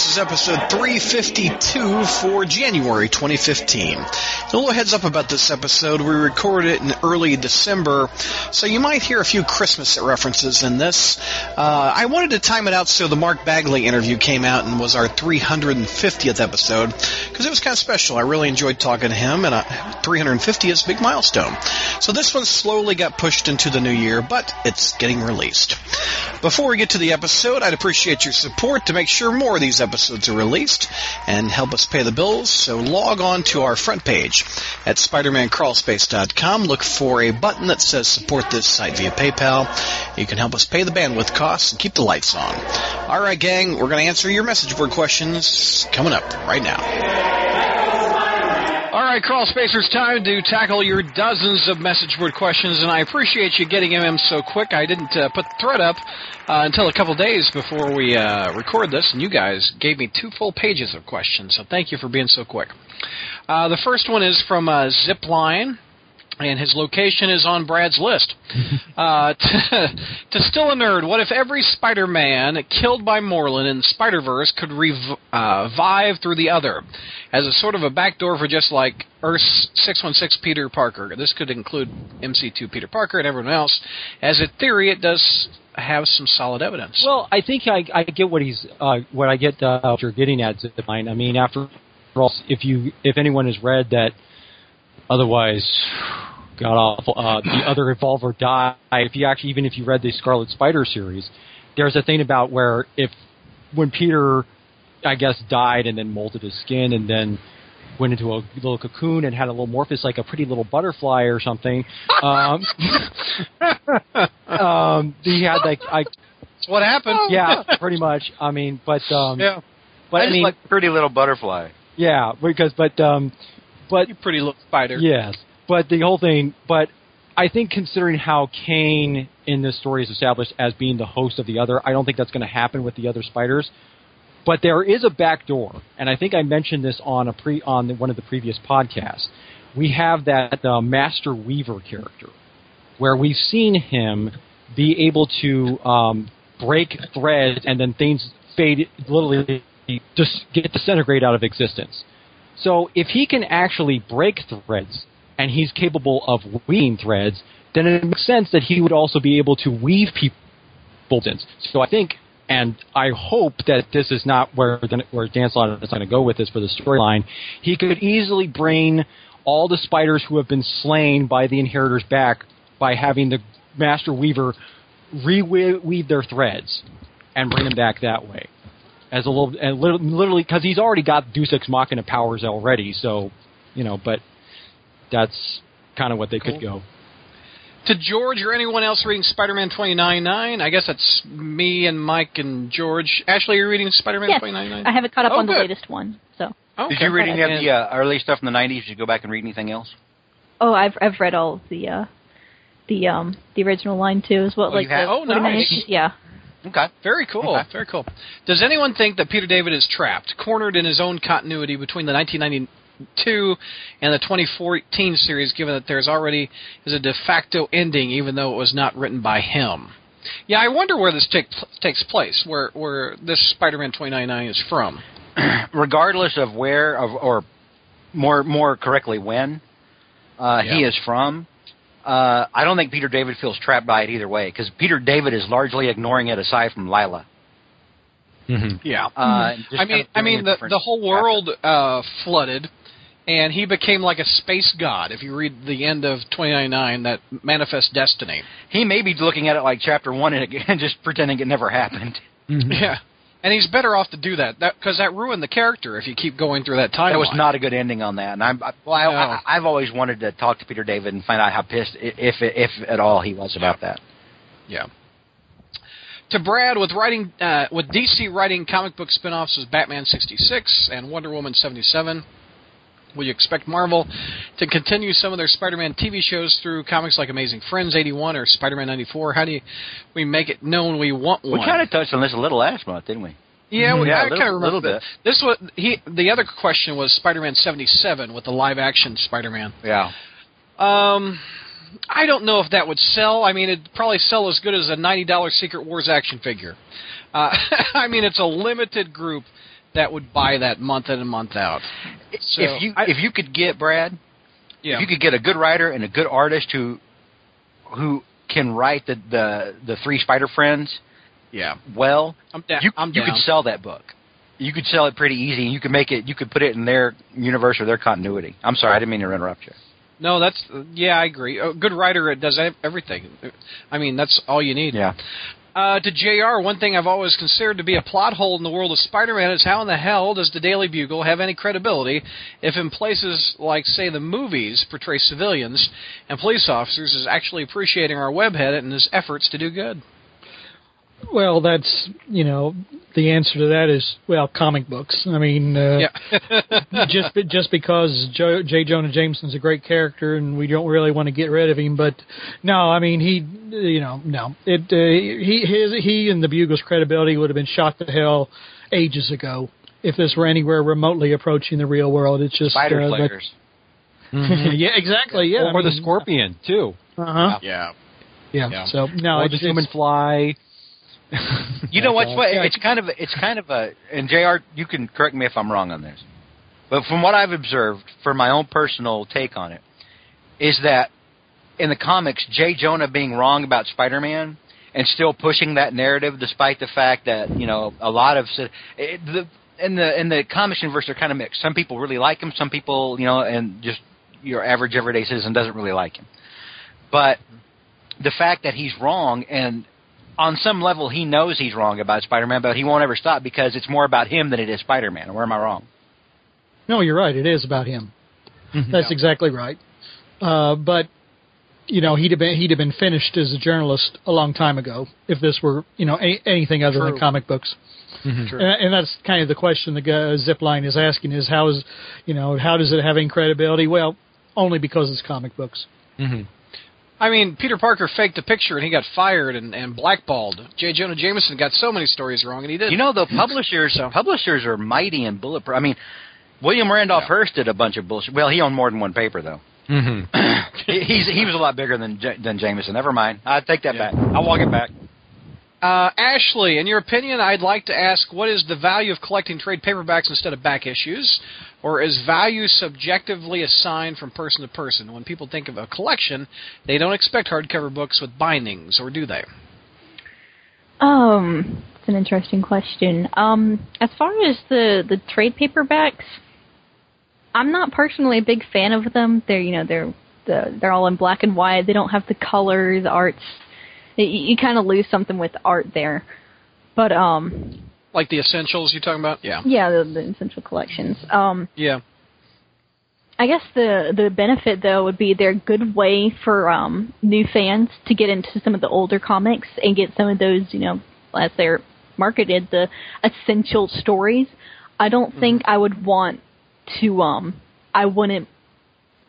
This is episode 352 for January 2015. A little heads up about this episode. We recorded it in early December, so you might hear a few Christmas references in this. Uh, I wanted to time it out so the Mark Bagley interview came out and was our 350th episode, because it was kind of special. I really enjoyed talking to him, and uh, 350 is a big milestone. So this one slowly got pushed into the new year, but it's getting released. Before we get to the episode, I'd appreciate your support to make sure more of these episodes are released and help us pay the bills. So log on to our front page at SpidermanCrawlspace.com. Look for a button that says support this site via PayPal. You can help us pay the bandwidth costs and keep the lights on. All right, gang, we're going to answer your message board questions coming up right now. Right, Crawl Spacers, time to tackle your dozens of message board questions, and I appreciate you getting them so quick. I didn't uh, put the thread up uh, until a couple days before we uh, record this, and you guys gave me two full pages of questions, so thank you for being so quick. Uh, the first one is from uh, Zipline and his location is on Brad's list. uh, to, to, still a nerd, what if every Spider-Man killed by Morlun in Spider-Verse could rev- uh, revive through the other, as a sort of a backdoor for just like Earth's 616 Peter Parker? This could include MC2 Peter Parker and everyone else. As a theory, it does have some solid evidence. Well, I think I, I get what he's uh, what I get uh, what you're getting at. Zipline. I mean, after all, if you if anyone has read that, otherwise god awful. Uh, the other Revolver die. If you actually, even if you read the Scarlet Spider series, there's a thing about where if when Peter, I guess, died and then molted his skin and then went into a little cocoon and had a little morphous like a pretty little butterfly or something. Um, um, he had like I. That's what happened. Yeah, pretty much. I mean, but um, yeah, but I, I mean, like pretty little butterfly. Yeah, because but um, but you pretty little spider. Yes, but the whole thing, but I think considering how Kaine in this story is established as being the host of the other, I don't think that's going to happen with the other spiders. But there is a back door, and I think I mentioned this on a pre on one of the previous podcasts. We have that uh, Master Weaver character, where we've seen him be able to um, break threads, and then things fade literally just get disintegrate out of existence. So if he can actually break threads and he's capable of weaving threads, then it makes sense that he would also be able to weave people. So I think, and I hope that this is not where where Dan Slott is going to go with this for the storyline. He could easily bring all the spiders who have been slain by the inheritors back by having the master weaver reweave their threads and bring them back that way. As a little, literally, because he's already got Deus Ex Machina powers already, so you know. But that's kind of what they cool. could go. To George or anyone else reading Spider-Man 2099, I guess that's me and Mike and George. Ashley, you're you reading Spider-Man yes, 2099? I haven't caught up oh, on good. the latest one. So. Okay. Did you read any of the uh, early stuff in the 90s? Did you go back and read anything else? Oh, I've I've read all of the uh, the um the original line too. Is what oh, like the, oh nice yeah. Okay. Very cool. Okay. Very cool. Does anyone think that Peter David is trapped, cornered in his own continuity between the 1990 two and the 2014 series, given that there's already is a de facto ending, even though it was not written by him. Yeah, I wonder where this take, takes place, where where this Spider-Man 2099 is from. Regardless of where, of, or more more correctly, when uh, yeah. he is from, uh, I don't think Peter David feels trapped by it either way, because Peter David is largely ignoring it aside from Lila. Mm-hmm. Yeah, uh, I mean, I mean, the the whole world uh, flooded, and he became like a space god. If you read the end of 2099, that manifest destiny. He may be looking at it like chapter one and, and just pretending it never happened. Mm-hmm. Yeah. And he's better off to do that because that, that, ruined the character if you keep going through that timeline. That was not a good ending on that, and I'm well. I, no. I, I've always wanted to talk to Peter David and find out how pissed, if if at all, he was about that. Yeah. To Brad, with writing uh, with DC writing comic book spin-offs as Batman 66 and Wonder Woman 77, Will you expect Marvel to continue some of their Spider-Man TV shows through comics like Amazing Friends 81 or Spider-Man 94? How do you, we make it known we want one? We kind of touched on this a little last month, didn't we? Yeah, well, Yeah, I kind of remember that. This was he. The other question was Spider-Man '77 with the live-action Spider-Man. Yeah. Um, I don't know if that would sell. I mean, it'd probably sell as good as a ninety dollars Secret Wars action figure. Uh, I mean, it's a limited group that would buy that month in and month out. So, if you I- if you could get Brad, yeah, if you could get a good writer and a good artist who who can write the the, the three Spider Friends yeah, well, I'm down. you I'm you down. could sell that book. You could sell it pretty easy, and you could make it. You could put it in their universe or their continuity. I'm sorry, I didn't mean to interrupt you. No, that's yeah, I agree. A good writer does ev- everything. I mean, that's all you need. Yeah. Uh, to JR, one thing I've always considered to be a plot hole in the world of Spider-Man is how in the hell does the Daily Bugle have any credibility if in places like, say, the movies portray civilians and police officers as actually appreciating our webhead and his efforts to do good? Well, that's you know the answer to that is well comic books. I mean, uh, Yeah. just just because Joe, J. Jonah Jameson's a great character and we don't really want to get rid of him, but no, I mean he, you know, no, it uh, he his he and the Bugle's credibility would have been shot to hell ages ago if this were anywhere remotely approaching the real world. It's just Spider uh, players. yeah, exactly. Yeah, or the Scorpion too, Uh huh. Yeah. Yeah. Yeah. So no, or it's, the Human Fly. You know what's what? It's kind of it's kind of a and Jr. You can correct me if I'm wrong on this, but from what I've observed, for my own personal take on it, is that in the comics, Jay Jonah being wrong about Spider-Man and still pushing that narrative, despite the fact that you know a lot of it, the in the in the comics universe they're kind of mixed. Some people really like him, some people you know, and just your average everyday citizen doesn't really like him. But the fact that he's wrong and on some level he knows he's wrong about Spider-Man, but he won't ever stop because it's more about him than it is Spider-Man. Or am I wrong? No, you're right. It is about him. That's exactly right. Uh, but you know, he'd have been he'd have been finished as a journalist a long time ago if this were you know a, anything other True. than comic books. True. And, and that's kind of the question the guy, Zipline is asking: is how is you know how does it have any credibility? Well, only because it's comic books. Mm-hmm. I mean, Peter Parker faked a picture and he got fired and, and blackballed. J. Jonah Jameson got so many stories wrong and he did. You know, the publishers So- publishers are mighty and bulletproof. I mean, William Randolph Hearst did a bunch of bullshit. Well, he owned more than one paper though. Mm-hmm. He- He's he was a lot bigger than J- than Jameson. Never mind. I take that back. I'll walk it back. Uh, Ashley, in your opinion, I'd like to ask what is the value of collecting trade paperbacks instead of back issues? Or is value subjectively assigned from person to person? When people think of a collection, they don't expect hardcover books with bindings, or do they? Um, it's an interesting question. Um, as far as the the trade paperbacks, I'm not personally a big fan of them. They're you know they're the, they're all in black and white. They don't have the colors, arts. You, you kind of lose something with art there. But um, Like the essentials you're talking about? Yeah. yeah, the, the essential collections. Um, Yeah. I guess the the benefit though would be they're a good way for um, new fans to get into some of the older comics and get some of those, you know, as they're marketed, the essential stories. I don't think I would want to. um I wouldn't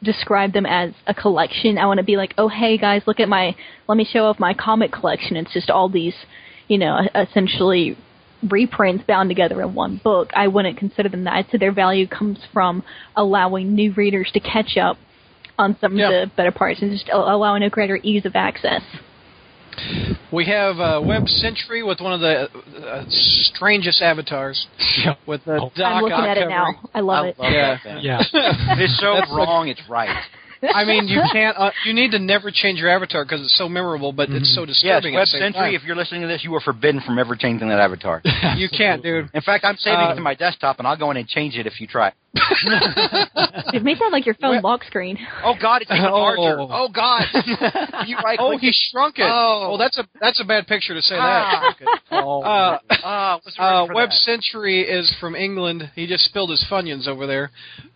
describe them as a collection. I want to be like, oh hey guys, look at my. Let me show off my comic collection. It's just all these, you know, essentially reprints bound together in one book. I wouldn't consider them that. I'd say their value comes from allowing new readers to catch up on some Yeah. of the better parts and just allowing a greater ease of access. We have uh, Web Century with one of the uh, strangest avatars. With the Doc I'm looking Ock at it covering. now. I love it. Yeah. that thing. Yeah. It's so That's like- wrong. It's right. I mean, you can't. Uh, you need to never change your avatar because it's so memorable, but it's so Yes. Web at Century. If you're listening to this, you are forbidden from ever changing that avatar. you can't, dude. In fact, I'm saving Uh, it to my desktop, and I'll go in and change it if you try. It made that like your phone Well- lock screen. Oh God, it's even Oh. larger. Oh God, you right Oh, click he shrunk it. Oh. well, that's a that's a bad picture to say Ah. that. Oh, Uh, what's the uh, Web that? Century is from England. He just spilled his funyuns over there.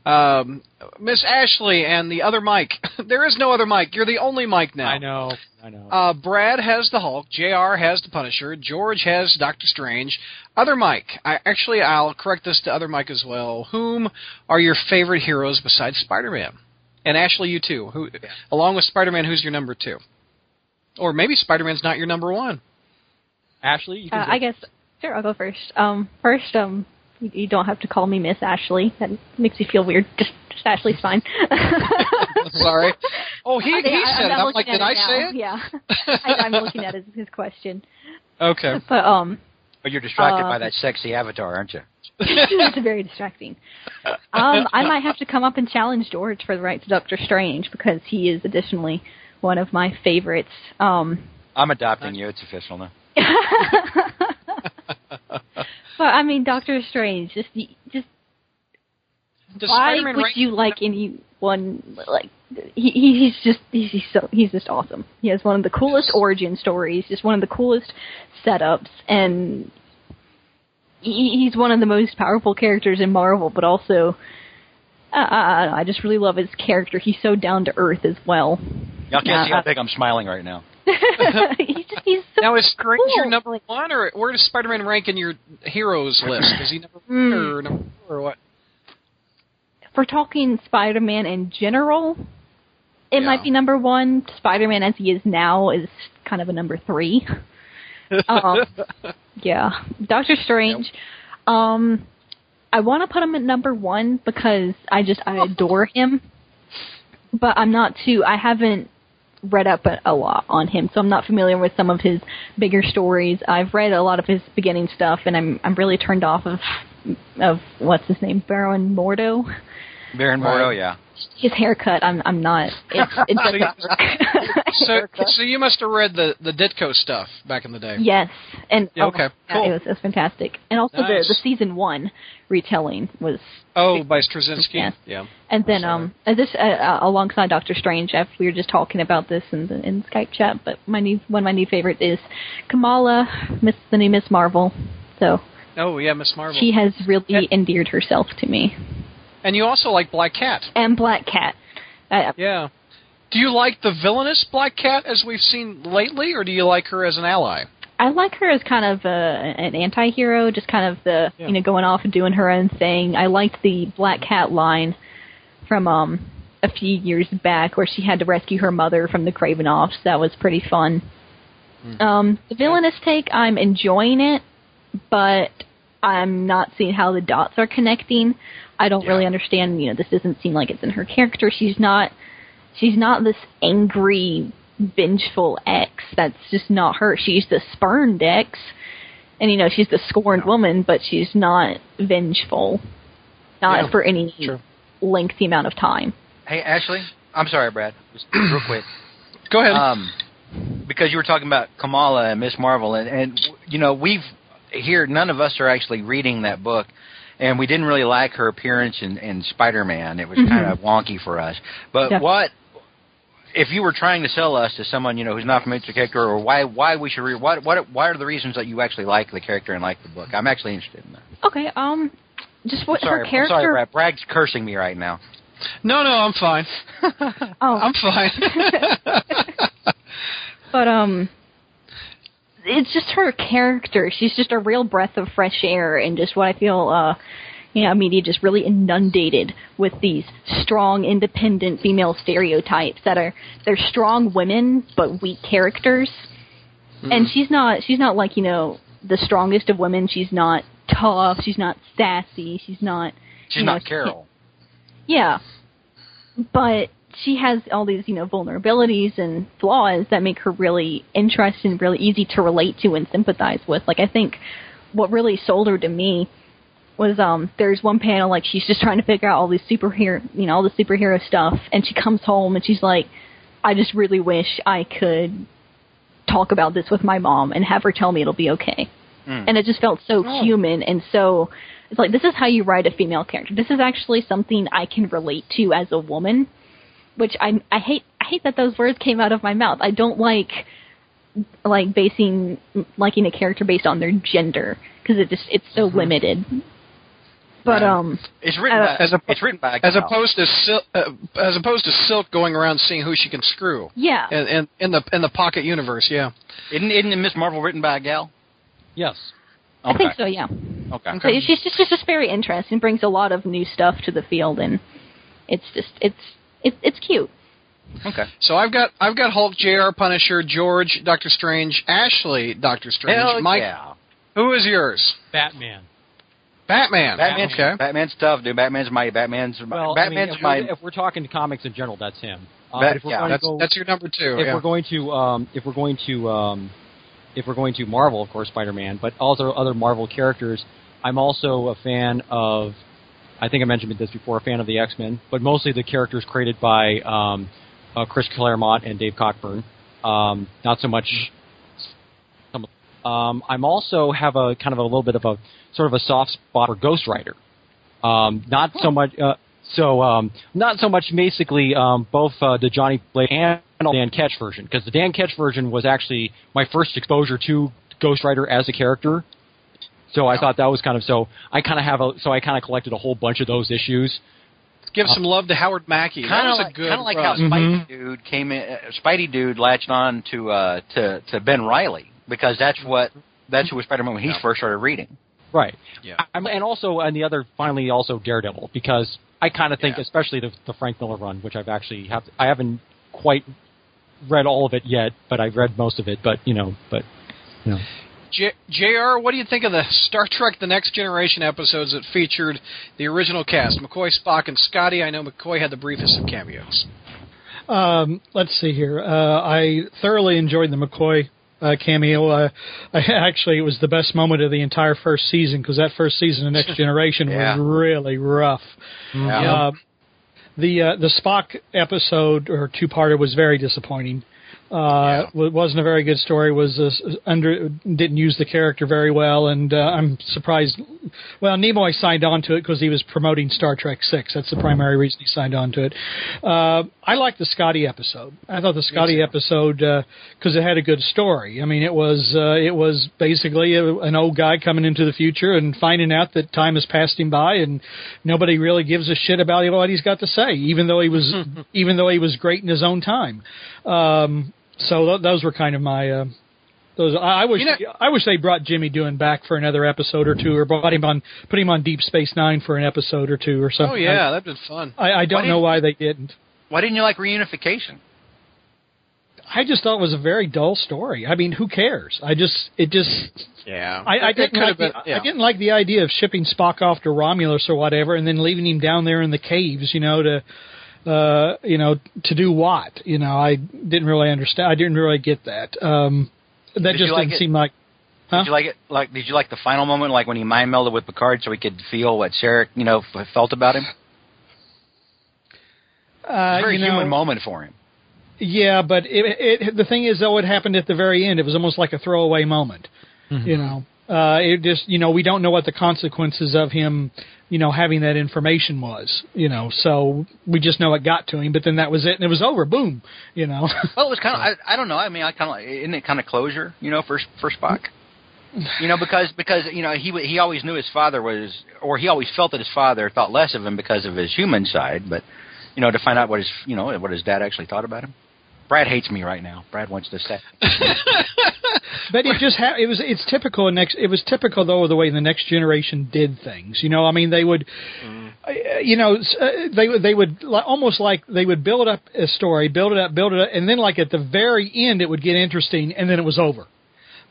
Um, Miss Ashley and the other Mike. there is no other Mike. You're the only Mike now. I know. I know. Uh, Brad has the Hulk. Jr. has the Punisher. George has Doctor Strange. Other Mike. I actually I'll correct this to other Mike as well. Whom are your favorite heroes besides Spider-Man? And Ashley, you too. Who, along with Spider-Man, who's your number two? Or maybe Spider-Man's not your number one. Ashley, you can Uh. I guess Sure, I'll go first. Um, first, um, you, you don't have to call me Miss Ashley. That makes me feel weird. Just, just Ashley's fine. Sorry. Oh, he, he I- said it. I'm I'm like, did I now. say it? Yeah, I, I'm looking at his, his question. Okay. But um, But you're distracted Uh, by that sexy avatar, aren't you? it's very distracting. Um, I might have to come up and challenge George for the right to Doctor Strange because he is additionally one of my favorites. Um, I'm adopting you. It's official now. but I mean, Doctor Strange, just just Does why Spider-Man would rank- you like anyone like he, he he's just he's, he's so he's just awesome. He has one of the coolest origin stories, just one of the coolest setups, and he, he's one of the most powerful characters in Marvel. But also, uh, I, I just really love his character. He's so down to earth as well. Y'all can't Yeah, see how I- big I'm smiling right now. he's just he's so Now is Strange your number one, or where does Spider-Man rank in your heroes list? Is he number one Hmm. or number four or what? We're talking Spider-Man in general, it Yeah. might be number one. Spider-Man as he is now is kind of a number three. um, yeah, Doctor Strange. Um, I want to put him at number one because I just I adore him, but I'm not too. I haven't read up a, a lot on him, so I'm not familiar with some of his bigger stories. I've read a lot of his beginning stuff, and I'm I'm really turned off of of what's his name, Baron Mordo. Baron Right. Mordo, yeah. His haircut, I'm I'm not. It's, it doesn't work. So, so you must have read the the Ditko stuff back in the day. Yes, and Yeah, oh, okay, yeah, cool. it was it was fantastic, and also Nice. the the season one retelling was, Oh, by Straczynski. Yes. Yeah. and then um this uh, uh, alongside Doctor Strange. uh, We were just talking about this in the in Skype chat, but my new one of my new favorites is Kamala, Miss the new Miss Marvel. So Oh yeah, Miss Marvel. she has really endeared herself to me, and you also like Black Cat. and Black Cat. Uh, Yeah. Do you like the villainous Black Cat as we've seen lately, or do you like her as an ally? I like her as kind of a, an anti-hero, just kind of the Yeah. you know going off and doing her own thing. I liked the Black Cat line from um a few years back where she had to rescue her mother from the Kravinoffs. That was pretty fun. Um, the villainous take, I'm enjoying it, but I'm not seeing how the dots are connecting. I don't really understand. You know, this doesn't seem like it's in her character. She's not. She's not this angry, vengeful ex. That's just not her. She's the spurned ex, and you know she's the scorned woman, but she's not vengeful. Not Yeah, for any true. lengthy amount of time. Hey, Ashley. I'm sorry, Brad. Just real quick. Go ahead. Um, because you were talking about Kamala and Miss Marvel, and, and you know we've here none of us are actually reading that book, and we didn't really like her appearance in, in Spider-Man. It was Mhm. kind of wonky for us. But Yeah. what if you were trying to sell us to someone you know who's not familiar with the character, or why why we should read? What what what are the reasons that you actually like the character and like the book? I'm actually interested in that. Okay. Um, just what Sorry, her I'm character. sorry, Brad. Brad's cursing me right now. no, no, I'm fine. Oh, I'm fine. but um it's just her character she's just a real breath of fresh air and just what i feel uh you know media just really inundated with these strong independent female stereotypes that are they're strong women but weak characters Hmm. and she's not she's not like you know the strongest of women she's not tough she's not sassy she's not She's you know, not Carol. yeah. But she has all these, you know, vulnerabilities and flaws that make her really interesting, really easy to relate to and sympathize with. Like I think what really sold her to me was um there's one panel like she's just trying to figure out all these superhero you know, all the superhero stuff and she comes home and she's like, I just really wish I could talk about this with my mom and have her tell me it'll be okay Mm. and it just felt so Oh. human and so it's like this is how you write a female character. This is actually something I can relate to as a woman, which I I hate I hate that those words came out of my mouth. I don't like like basing liking a character based on their gender because it just it's so limited. But Right. um It's written Uh, by as a- it's written by a as opposed to Sil- uh, as opposed to Silk going around seeing who she can screw. yeah. In, in, in the in the pocket universe, yeah. Isn't isn't Miss Marvel written by a gal? Yes. I think so, yeah. Okay. So it's just it's just very interesting, brings a lot of new stuff to the field and it's just it's it's it's cute. Okay. So I've got I've got Hulk, Jr., Punisher, George, Doctor Strange, Ashley, Doctor Strange, Hell Mike, yeah. Who is yours? Batman. Batman. Batman's, okay. Batman's tough, dude. Batman's my Batman's Well, Batman's I mean, if, my we're, if we're talking comics in general, that's him. Uh, Bat- if we're yeah, going to That's go- that's your number two. if yeah. we're going to um, if we're going to um, if we're going to Marvel, of course, Spider-Man, but also other Marvel characters. I'm also a fan of. I think I mentioned this before. A fan of the X-Men, but mostly the characters created by um, uh, Chris Claremont and Dave Cockrum. Um, not so much. Um, I'm also have a kind of a little bit of a sort of a soft spot for Ghost Rider. Um, not so much. Uh, so um, not so much basically um, both uh, the Johnny Blaze and the Dan Ketch version because the Dan Ketch version was actually my first exposure to Ghost Rider as a character. So I thought that was kind of so I kind of have a so I kind of collected a whole bunch of those issues. Give some love to Howard Mackie. That kind was of a like, good kind of like run. how Spidey dude came in. Uh, Spidey dude latched on to uh, to to Ben Reilly because that's what that's who was Spider-Man when he first started reading. Right. Yeah. I'm, and also and the other finally also Daredevil because I kind of think Yeah. especially the, the Frank Miller run which I've actually have I haven't quite read all of it yet but I've read most of it but you know but you know J- Jr. What do you think of the Star Trek: The Next Generation episodes that featured the original cast, McCoy, Spock, and Scotty? I know McCoy had the briefest of cameos. Um, let's see here. Uh, I thoroughly enjoyed the McCoy uh, cameo. Uh, I, actually, it was the best moment of the entire first season because that first season of Next Generation Yeah. was really rough. Uh, the uh, the Spock episode or two parter was very disappointing. Uh, It wasn't a very good story. Was uh, under didn't use the character very well, and uh, I'm surprised. Well, Nimoy signed on to it because he was promoting Star Trek Six. That's the primary reason he signed on to it. Uh, I liked the Scotty episode. I thought the Scotty episode because it had a good story. I mean, it was uh, it was basically a, an old guy coming into the future and finding out that time has passed him by, and nobody really gives a shit about what he's got to say, even though he was even though he was great in his own time. Um, so th- those were kind of my. Uh, those I, I wish You know- I wish they brought Jimmy Doohan back for another episode or two, or brought him on put him on Deep Space Nine for an episode or two or something. Oh yeah, that'd been fun. I, I don't Why know why they didn't. Why didn't you like reunification? I just thought it was a very dull story. I mean, who cares? I just it just Yeah, I, I didn't like been. the, yeah. I didn't like the idea of shipping Spock off to Romulus or whatever, and then leaving him down there in the caves. You know to. Uh, you know, to do what? You know, I didn't really understand. I didn't really get that. Um, that Did just like didn't it? seem like. Huh? Did you like it? Like, did you like the final moment, like when he mind melded with Picard, so he could feel what Sarek, you know, f- felt about him? Uh, Very you know, human moment for him. Yeah, but it, it the thing is though, it happened at the very end. It was almost like a throwaway moment. You know, uh, it just you know we don't know what the consequences of him, you know, having that information was. You know, so we just know it got to him. But then that was it, and it was over. Boom. You know. Well, it was kind of. I, I don't know. I mean, I kind of like. Isn't it kind of closure? You know, for for Spock. You know, because because you know he he always knew his father was, or he always felt that his father thought less of him because of his human side. But you know, to find out what his you know what his dad actually thought about him. Brad hates me right now. Brad wants to say. but it just ha- it was it's typical in next it was typical though of the way the next generation did things you know i mean they would uh, you know s- uh, they would they would li- almost like they would build up a story build it up build it up and then like at the very end it would get interesting and then it was over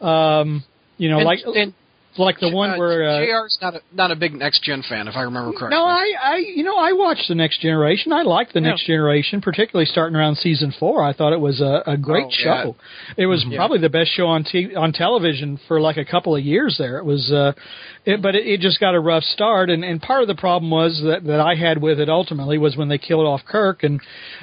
um you know And- like and like the one uh, where uh, Jr's not a not a big next gen fan, if I remember correctly. no, I, I, you know, I watched the Next Generation. I liked the Yeah. Next Generation, particularly starting around season four. I thought it was a, a great Oh, yeah. show. It was Yeah. probably the best show on t- on television for like a couple of years there. It was, uh, it, but it, it just got a rough start, and and part of the problem was that that I had with it ultimately was when they killed off Kirk, and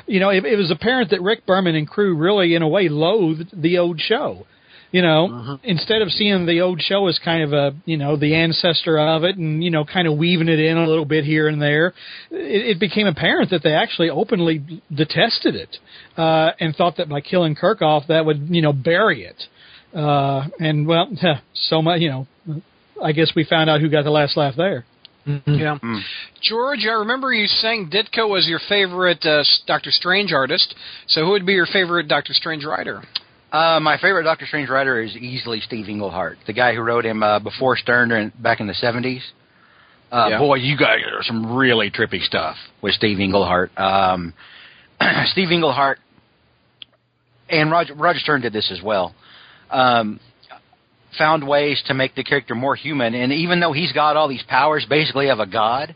you know, it, it was apparent that Rick Berman and crew really, in a way, loathed the old show. You know, instead of seeing the old show as kind of a, you know, the ancestor of it and, you know, kind of weaving it in a little bit here and there, it, it became apparent that they actually openly detested it, uh, and thought that by killing Kirk off, that would, you know, bury it. Uh, and well, so much, you know, I guess we found out who got the last laugh there. Yeah. George, I remember you saying Ditko was your favorite uh, Doctor Strange artist. So who would be your favorite Doctor Strange writer? Uh, my favorite Doctor Strange writer is easily Steve Englehart, the guy who wrote him uh, before Stern during, back in the seventies. Uh, Yeah. Boy, you guys are some really trippy stuff with Steve Englehart. Um, Steve Englehart and Roger, Roger Stern did this as well. Um, found ways to make the character more human. And even though he's got all these powers, basically of a god,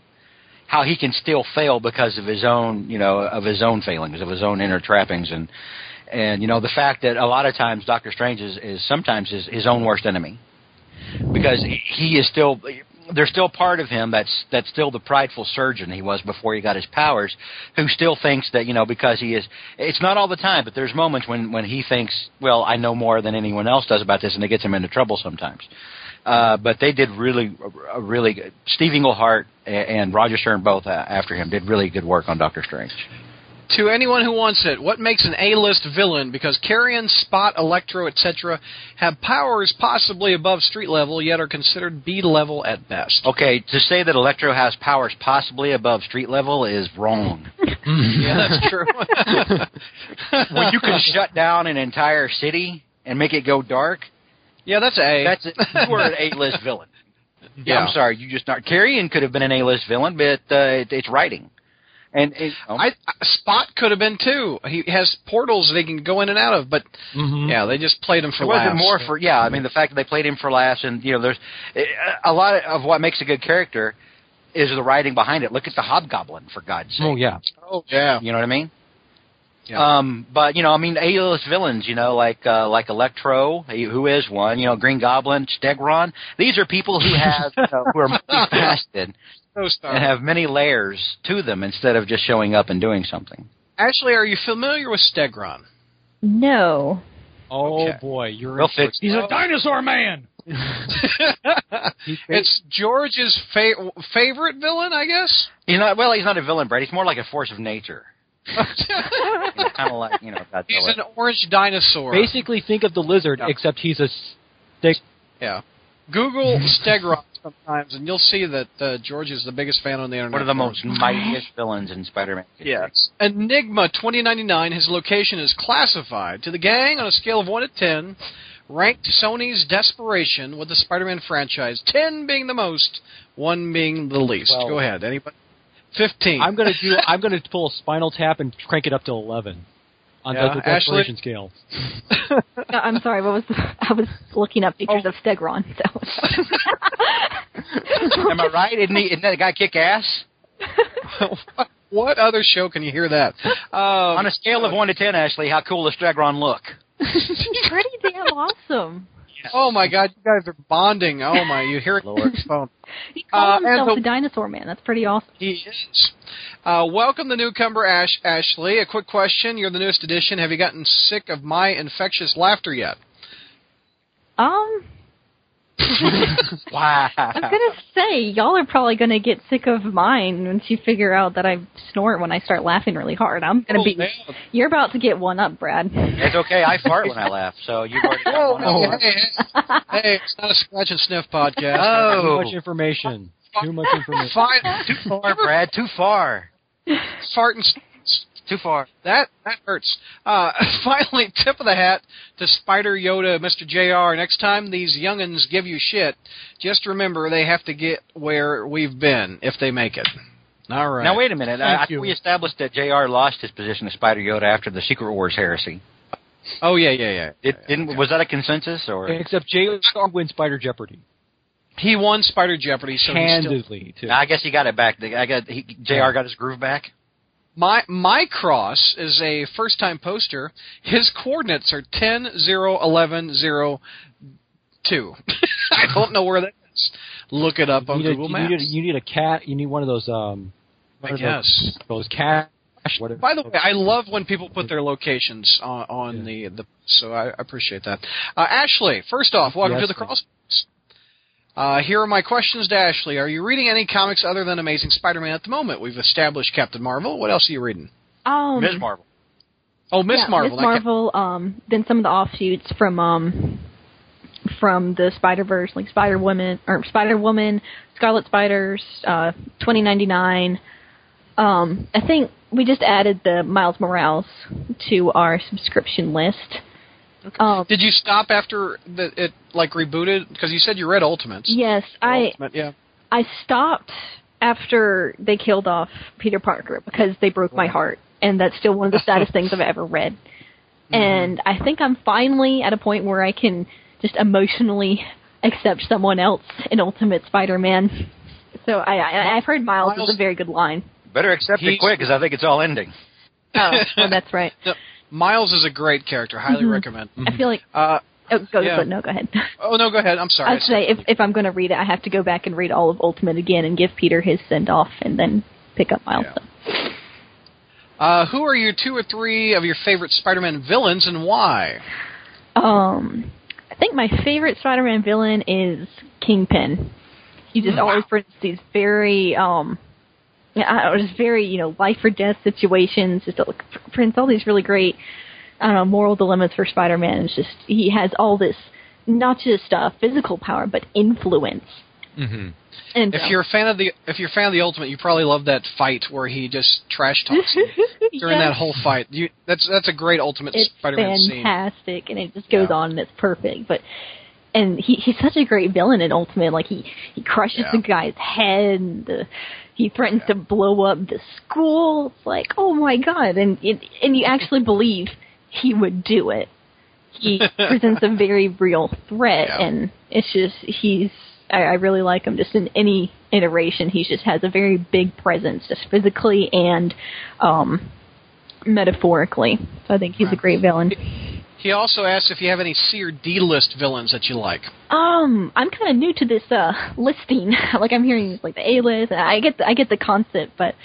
how he can still fail because of his own, you know, of his own failings, of his own inner trappings, and and you know the fact that a lot of times Doctor Strange is, is sometimes his, his own worst enemy because he is still there's still part of him that's that's still the prideful surgeon he was before he got his powers, who still thinks that you know because he is. It's not all the time, but there's moments when when he thinks, well, I know more than anyone else does about this, and it gets him into trouble sometimes. Uh, but they did really, really good. Steve Englehart and Roger Stern both uh, after him did really good work on Doctor Strange to anyone who wants it, what makes an A-list villain? Because Carrion, Spot, Electro, etc., have powers possibly above street level, yet are considered B level at best. Okay, to say that Electro has powers possibly above street level is wrong. yeah, that's true. when you can shut down an entire city and make it go dark, yeah, that's A. That's a, you are an A-list villain. Yeah. yeah. I'm sorry, you just not. Carrion could have been an A-list villain, but uh, it, it's writing. And it, oh. I, Spot could have been too. He has portals they can go in and out of, but mm-hmm. yeah, they just played him for it laughs. wasn't more for yeah. I mean, the fact that they played him for laughs, and you know, there's a lot of what makes a good character is the writing behind it. Look at the Hobgoblin, for God's sake. Oh yeah. Oh yeah. You know what I mean? Yeah. Um, but you know, I mean, A-list villains, you know, like uh, like Electro, who is one, you know, Green Goblin, Stegron. These are people who have you know, who are multifaceted and have many layers to them instead of just showing up and doing something. Ashley, are you familiar with Stegron? No. Oh okay. boy, you're Real fix- He's a dinosaur man. it's George's fa- favorite villain, I guess. He's not. Well, he's not a villain, Brad. He's more like a force of nature. kind of like you know. He's an orange dinosaur. Basically, think of the lizard, yeah. except he's a stick. Yeah. Google Stegron sometimes, and you'll see that uh, George is the biggest fan on the internet. One of the most mightiest villains in Spider-Man. Yes. Enigma 2099. His location is classified to the gang on a scale of one to ten, ranked Sony's desperation with the Spider-Man franchise. Ten being the most, one being the least. Well, Go ahead. Anybody? Fifteen. I'm gonna do. I'm gonna pull a Spinal Tap and crank it up to eleven on yeah, the desperation scale. no, I'm sorry. What was the, I was looking up pictures oh. of Stegron. So. Am I right? Isn't, he, isn't that guy kick ass? what other show can you hear that? Um, on a scale of one to ten, Ashley, how cool does Stegron look? Pretty damn awesome. Oh my God, you guys are bonding. Oh my, you hear it on his phone. He calls uh, himself the, the Dinosaur Man. That's pretty awesome. He is. Uh, welcome the newcomer, Ash Ashley. A quick question: You're the newest addition. Have you gotten sick of my infectious laughter yet? Um, wow. I'm gonna say y'all are probably gonna get sick of mine once you figure out that I snort when I start laughing really hard. I'm gonna oh, be. Man. You're about to get one up, Brad. It's okay. I fart when I laugh, so you've already got oh, one oh, up. Hey, hey, it's not a scratch and sniff podcast. Oh, too much information. Too much information. Fine. Too far, Brad. Too far. Fart and too far. That that hurts. Uh, finally, tip of the hat to Spider Yoda, Mr. Jr. Next time these youngins give you shit, just remember they have to get where we've been if they make it. All right. Now wait a minute. Thank I, you. we established that Jr. lost his position as Spider Yoda after the Secret Wars heresy. Oh yeah, yeah, yeah. It yeah, didn't. yeah. Was that a consensus or? Except Jr. wins Spider Jeopardy. He won Spider Jeopardy, so he's still, too. I guess he got it back. I got he, Jr. got his groove back. My my cross is a first time poster. His coordinates are 10 0 11 0 2. I don't know where that is. Look it up on you need, Google a, Maps. you, need a, you need a cat. You need one of those. Um, I guess. those, those cat. Whatever. By the way, I love when people put their locations on, on the the. So I appreciate that. Uh, Ashley, first off, welcome Yes, to the cross. Uh, here are my questions to Ashley. Are you reading any comics other than Amazing Spider-Man at the moment? We've established Captain Marvel. What else are you reading? Um, Ms. Marvel. Oh, Miss yeah, Marvel. Miss Marvel. Um, then some of the offshoots from um, from the Spider Verse, like Spider Woman or Spider Woman, Scarlet Spiders, uh, twenty ninety nine. Um, I think we just added the Miles Morales to our subscription list. Um, Did you stop after the, it like rebooted? Because you said you read Ultimates. yes, I Ultimate, yeah. I stopped after they killed off Peter Parker because they broke my heart, and that's still one of the saddest things I've ever read. And I think I'm finally at a point where I can just emotionally accept someone else in Ultimate Spider-Man. So I, I I've heard Miles, Miles- is a very good line. Better accept it quick, because I think it's all ending. Oh, well, that's right. No, Miles is a great character. Highly Mhm. recommend. I feel like Uh, oh, go Yeah. no, go ahead. oh no, go ahead. I'm sorry. I'd say if if I'm going to read it, I have to go back and read all of Ultimate again and give Peter his send off, and then pick up Miles. Yeah. Uh, who are your two or three of your favorite Spider-Man villains and why? Um, I think my favorite Spider-Man villain is Kingpin. He just always brings these very um, I don't know, just very you know life or death situations. Just presents all these really great I don't know moral dilemmas for Spider-Man. It's just he has all this not just uh, physical power but influence. Mm-hmm. And If um, you're a fan of the if you're a fan of the Ultimate, you probably love that fight where he just trash talks during Yes. that whole fight. You that's that's a great Ultimate it's Spider-Man scene. It's fantastic, and it just goes Yeah. on and it's perfect. But and he he's such a great villain in Ultimate. Like he he crushes Yeah. the guy's head, and the, he threatens to blow up the school. It's like oh my god, and it, and you actually believe he would do it. He presents a very real threat, Yeah. and it's just he's. I, I really like him. Just in any iteration, he just has a very big presence, just physically and um, metaphorically. So I think he's a great villain. He also asks if you have any C or D list villains that you like. Um, I'm kind of new to this uh listing. like I'm hearing like the A list. I get the, I get the concept, but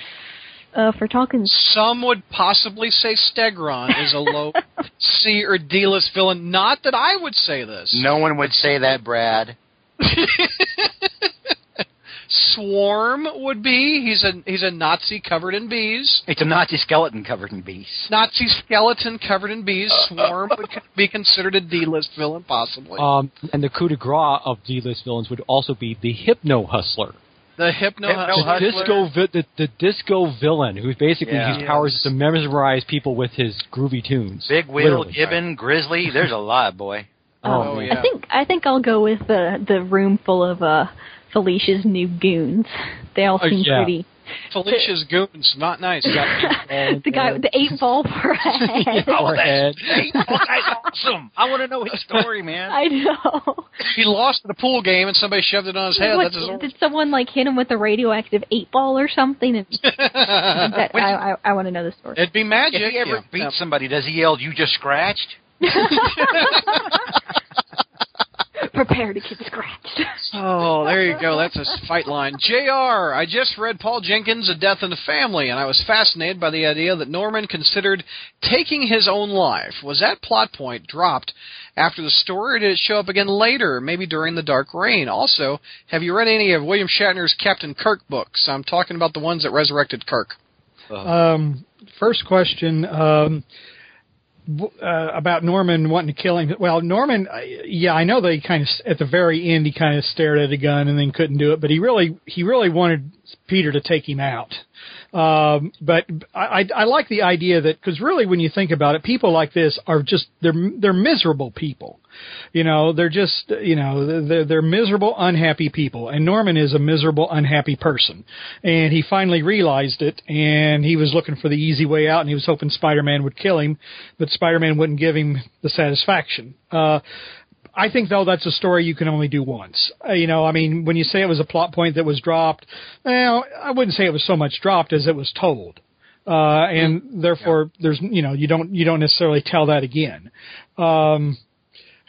uh for talking Some would possibly say Stegron is a low C or D list villain. Not that I would say this. No one would say that, Brad. Swarm would be. He's a he's a Nazi covered in bees. It's a Nazi skeleton covered in bees. Nazi skeleton covered in bees. Swarm would be considered a D list villain, possibly. Um, and the coup de grace of D-list villains would also be the Hypno Hustler, the hypno. Hypno the Hustler. disco, vi- the, the disco villain, who basically Yeah. his powers is to mesmerize people with his groovy tunes. Big Wheel, Literally. Gibbon, Grizzly. There's a lot, boy. Oh, Oh, yeah. I think I think I'll go with the the room full of uh Felicia's new goons. They all Oh, seem yeah. pretty. Felicia's goons, not nice. Got eight the guy with the eight ball for a head. forehead. Hey, that guy's awesome. I want to know his story, man. I know. he lost at a pool game and somebody shoved it on his head. What- That's his did someone like hit him with a radioactive eight ball or something? And that, I, I, I want to know the story. It'd be magic. If he ever yeah. beats somebody, does he yell, "You just scratched"? Prepare to get scratched. Oh, there you go. That's a fight line. JR, I just read Paul Jenkins' A Death in the Family, and I was fascinated by the idea that Norman considered taking his own life. Was that plot point dropped after the story, or did it show up again later, maybe during The Dark Reign? Also, have you read any of William Shatner's Captain Kirk books? I'm talking about the ones that resurrected Kirk. Um, first question um, w- uh, about Norman wanting to kill him. Well, Norman, uh, yeah, I know they kind of at the very end he kind of stared at a gun and then couldn't do it, but he really he really wanted Peter to take him out. Um, but I, I, I like the idea that because really, when you think about it, people like this are just they're they're miserable people. You know, they're just you know they're they're miserable, unhappy people. And Norman is a miserable, unhappy person, and he finally realized it, and he was looking for the easy way out, and he was hoping Spider-Man would kill him, but Spider-Man wouldn't give him the satisfaction. Uh, I think though that's a story you can only do once. Uh, you know, I mean, when you say it was a plot point that was dropped, well, I wouldn't say it was so much dropped as it was told. Uh, and therefore there's, you know, you don't, you don't necessarily tell that again. Um,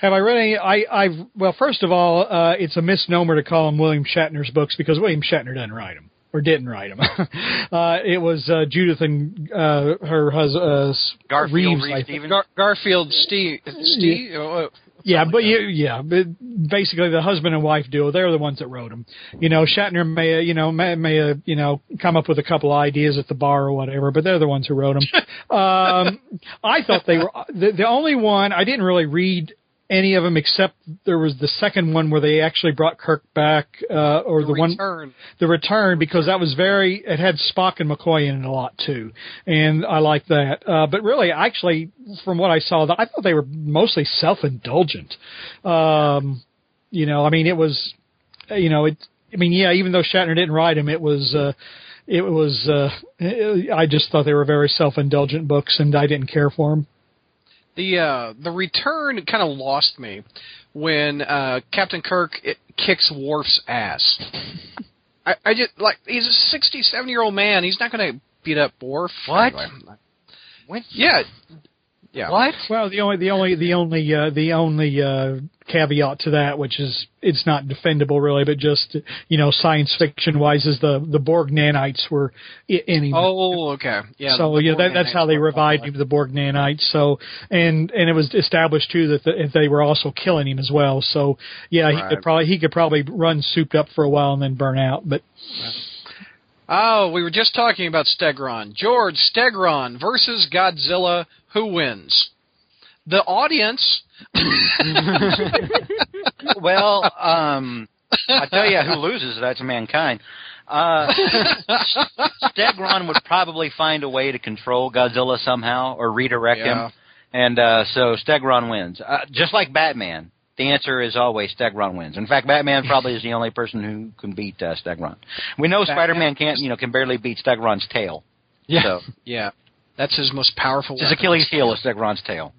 have I read any? I, I've well, first of all, uh, it's a misnomer to call them William Shatner's books because William Shatner doesn't write them or didn't write them. uh, it was uh, Judith and uh, her husband uh, Garfield, Reeves, Reed I think. Stevens. Gar- Garfield, Steve, Steve. uh, Yeah, but you, yeah, but basically the husband and wife duo, they're the ones that wrote them. You know, Shatner may, you know, may, may, uh, you know, come up with a couple ideas at the bar or whatever, but they're the ones who wrote them. um, I thought they were the, the only one. I didn't really read any of them except there was the second one where they actually brought Kirk back, uh, or the, one return. the return because that was very it had Spock and McCoy in it a lot too, and I like that. Uh, but really, actually, from what I saw, I thought they were mostly self-indulgent. Um, you know, I mean, it was, you know, it. I mean, yeah, even though Shatner didn't write them, it was. Uh, it was. Uh, I just thought they were very self-indulgent books, and I didn't care for them. The uh, the return kind of lost me when uh, Captain Kirk it, kicks Worf's ass. I, I just like he's a sixty-seven year old man. He's not going to beat up Worf. What? Anyway. When? Yeah. Yeah. What? Well, the only the only the only uh, the only uh, caveat to that, which is it's not defendable really, but just you know science fiction wise, is the the Borg nanites were in him. Oh, okay. Yeah. so yeah, that, that's how they revived him, the Borg nanites. So and and it was established too that the, they were also killing him as well. So yeah, he could probably he could probably run souped up for a while and then burn out. But Oh, we were just talking about Stegron. George Stegron versus Godzilla. Who wins? The audience. well, um, I tell you who loses. That's mankind. Uh, Stegron would probably find a way to control Godzilla somehow or redirect Yeah. him, and uh, so Stegron wins. Uh, just like Batman, the answer is always Stegron wins. In fact, Batman probably is the only person who can beat uh, Stegron. We know Spider-Man can't, you know, can barely beat Stegron's tail. Yeah. So Yeah. That's his most powerful his. Achilles heel is Stegron's tail.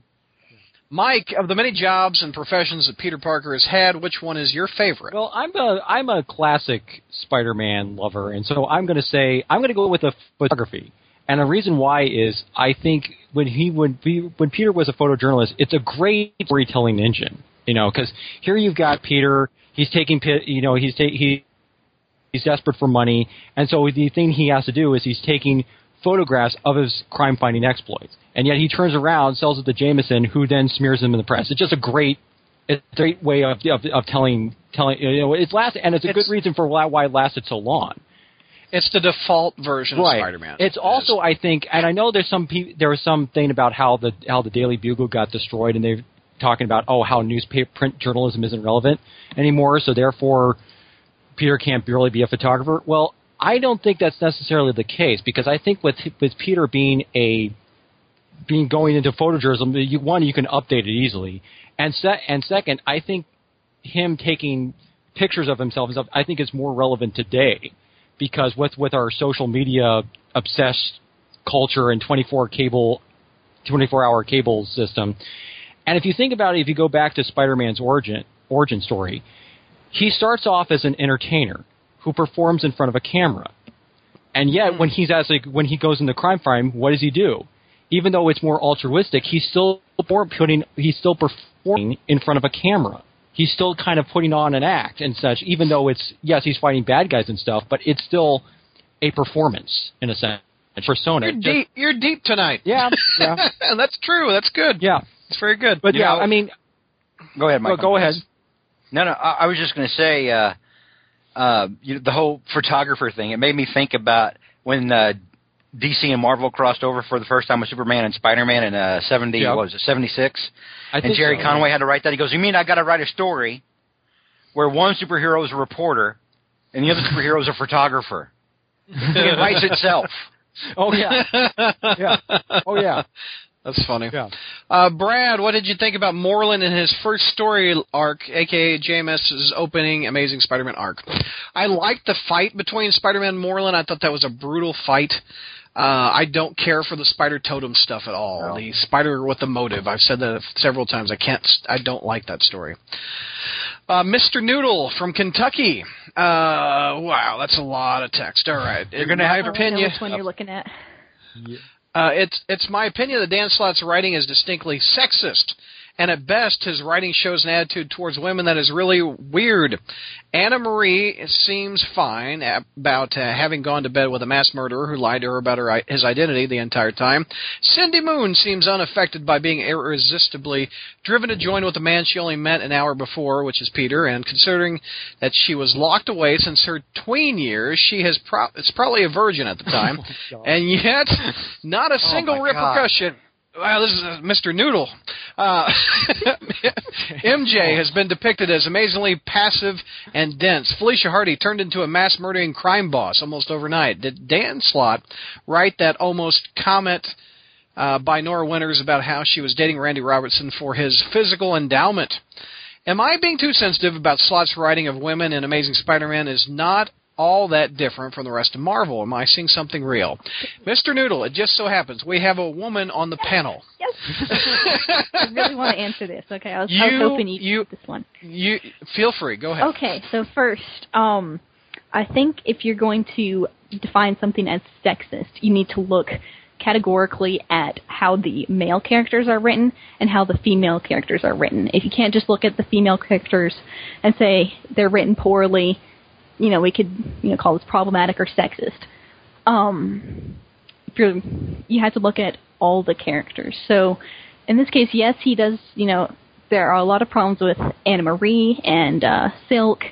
Mike, of the many jobs and professions that Peter Parker has had, which one is your favorite? Well, I'm a I'm a classic Spider-Man lover, and so I'm going to say I'm going to go with the photography. And the reason why is I think when he when he, when Peter was a photojournalist, it's a great storytelling engine. You know, because here you've got Peter, he's taking you know he's ta- he he's desperate for money, and so the thing he has to do is he's taking photographs of his crime finding exploits, and yet he turns around, sells it to Jameson, who then smears him in the press. It's just a great it's a great way of of, of telling telling you know it's last and it's a It's- good reason for why why it lasted so long. It's the default version of Spider-Man. It's It also is. I think, and I know there's some pe- there was some thing about how the how the Daily Bugle got destroyed, and they're talking about oh how newspaper print journalism isn't relevant anymore, so therefore Peter can't really be a photographer. Well, I don't think that's necessarily the case because I think with with Peter being a being going into photojournalism, you, one you can update it easily, and se- and second, I think him taking pictures of himself and stuff, I think is more relevant today. Because with with our social media obsessed culture and 24 cable 24 hour cable system. And if you think about it if you go back to Spider-Man's origin origin story he starts off as an entertainer who performs in front of a camera and yet when he's as like, when he goes into crime fighting what does he do even though it's more altruistic he's still putting he's still performing in front of a camera he's still kind of putting on an act and such, even though it's yes, he's fighting bad guys and stuff, but it's still a performance in a sense. A persona. You're Just- deep. You're deep tonight. Yeah, yeah, and that's true. That's good. yeah. It's very good. But You yeah, know- I mean, Go ahead, go, Mike. go ahead. No, no. I, I was just going to say uh, uh, you know, the whole photographer thing. It made me think about when uh, DC and Marvel crossed over for the first time with Superman and Spider Man in uh, seventy. Yeah. What was it? Seventy six. And Gerry so. Conway had to write that. He goes, "You mean I got to write a story where one superhero is a reporter and the other superhero is a photographer?" it writes itself. Oh yeah, yeah. Oh yeah, That's funny. yeah. Uh, Brad, what did you think about Morlun and his first story arc, aka JMS's opening Amazing Spider-Man arc? I liked the fight between Spider-Man and Morlun. I thought that was a brutal fight. Uh, I don't care for the spider totem stuff at all. No. The spider with the motive. I've said that several times. I can't. I don't like that story. Uh, Mr. Noodle from Kentucky. Uh, wow, that's a lot of text. All right, You're gonna have I to don't know opinion. which one you're looking at. Uh, it's it's my opinion that Dan Slott's writing is distinctly sexist, and at best, his writing shows an attitude towards women that is really weird. Anna Marie seems fine about uh, having gone to bed with a mass murderer who lied to her about her, his identity the entire time. Cindy Moon seems unaffected by being irresistibly driven to join with a man she only met an hour before, which is Peter. And considering that she was locked away since her tween years, she has pro- it's probably a virgin at the time, and yet not a single repercussion. God. Wow, this is uh, Mr. Noodle. Uh, MJ has been depicted as amazingly passive and dense. Felicia Hardy turned into a mass murdering crime boss almost overnight. Did Dan Slott write that almost comment uh, by Norah Winters about how she was dating Randy Robertson for his physical endowment? Am I being too sensitive about Slott's writing of women in Amazing Spider-Man is not all that different from the rest of Marvel? Am I seeing something real? Mr. Noodle, it just so happens we have a woman on the panel. Yes, I really want to answer this. Okay, I was, I You- was hoping you'd you- get this one. You feel free. Go ahead. Okay, so first, um, I think if you're going to define something as sexist, you need to look categorically at how the male characters are written and how the female characters are written. If you can't just look at the female characters and say they're written poorly, you know, we could, you know, call this problematic or sexist. Um, if you're, you have to look at all the characters. So, in this case, yes, he does, you know, there are a lot of problems with Anna Marie and uh, Silk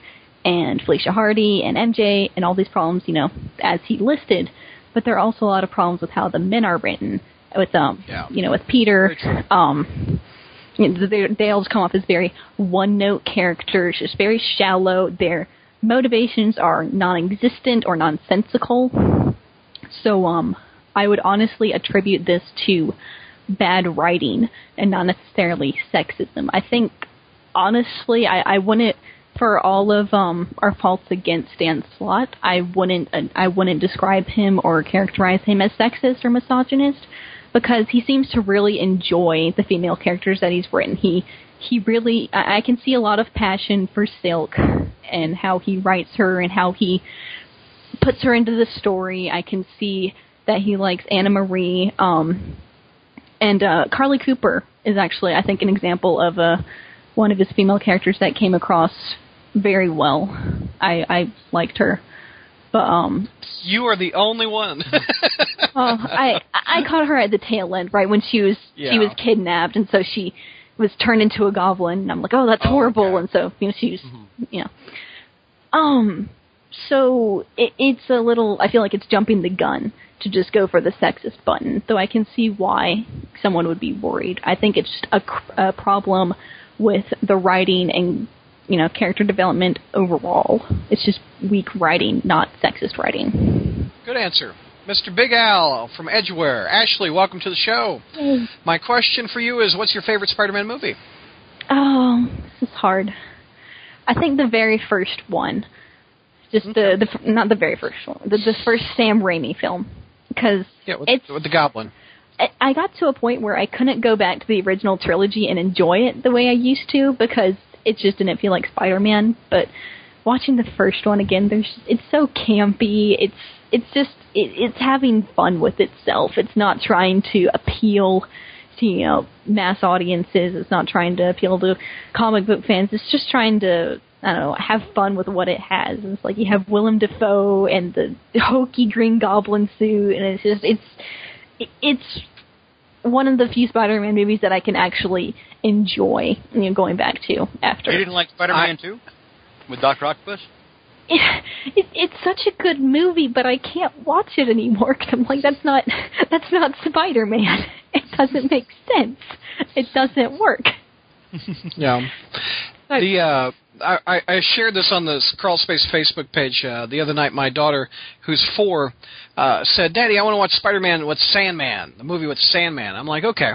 and Felicia Hardy and MJ and all these problems, you know, as he listed. But there are also a lot of problems with how the men are written. With um, Yeah. you know, with Peter, um, you know, they they all just come off as very one-note characters, just very shallow. Their motivations are non-existent or nonsensical. So um, I would honestly attribute this to bad writing and not necessarily sexism. I think honestly, I, I wouldn't for all of um our faults against Dan Slott, I wouldn't uh, I wouldn't describe him or characterize him as sexist or misogynist because he seems to really enjoy the female characters that he's written. He he really I, I can see a lot of passion for Silk and how he writes her and how he puts her into the story. I can see that he likes Anna Marie. Um, and uh, Carly Cooper is actually, I think, an example of uh, one of his female characters that came across very well. I, I liked her, but um, You are the only one. well, I I caught her at the tail end, right when she was Yeah. she was kidnapped, and so she was turned into a goblin. And I'm like, oh, that's Oh, horrible. okay. And so you know, she was, you know, um, so it, it's a little. I feel like it's jumping the gun to just go for the sexist button. Though I can see why someone would be worried. I think it's just a, a problem with the writing and you know character development overall. It's just weak writing, not sexist writing. Good answer. Mr. Big Al from Edgeware. Ashley, welcome to the show. My question for you is what's your favorite Spider Man movie? Oh, this is hard. I think the very first one, just the the f- not the very first one, the the first Sam Raimi film, because Yeah, with, it's with the Goblin. I- I got to a point where I couldn't go back to the original trilogy and enjoy it the way I used to because it just didn't feel like Spider-Man. But watching the first one again, there's it's so campy. It's it's just it, it's having fun with itself. It's not trying to appeal to you know mass audiences. It's not trying to appeal to comic book fans. It's just trying to I don't know have fun with what it has. It's like you have Willem Dafoe and the hokey Green Goblin suit, and it's just it's it's one of the few Spider-Man movies that I can actually enjoy. You know, going back to after You didn't like Spider-Man 2 with Doctor Octopus? It, it, it's such a good movie, but I can't watch it anymore because I'm like, that's not that's not Spider-Man. It doesn't make sense. It doesn't work. Yeah. The uh, I, I- I shared this on the Crawl Space Facebook page uh, the other night. My daughter, who's four, uh, said, "Daddy, I want to watch Spider-Man with Sandman, the movie with Sandman." I'm like, "Okay."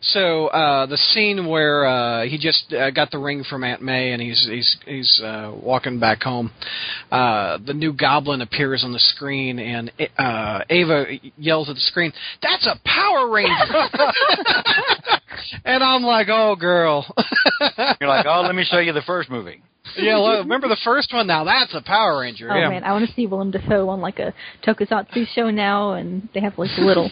So uh, the scene where uh, he just uh, got the ring from Aunt May and he's he's he's uh, walking back home, uh, the new Goblin appears on the screen and uh, Ava yells at the screen, "That's a Power Ranger!" and I'm like, "Oh, girl." You're like, oh, let me show you the first movie. Yeah, well, remember the first one? Now that's a Power Ranger. Oh yeah. man, I want to see Willem Dafoe on like a tokusatsu show now, and they have like a little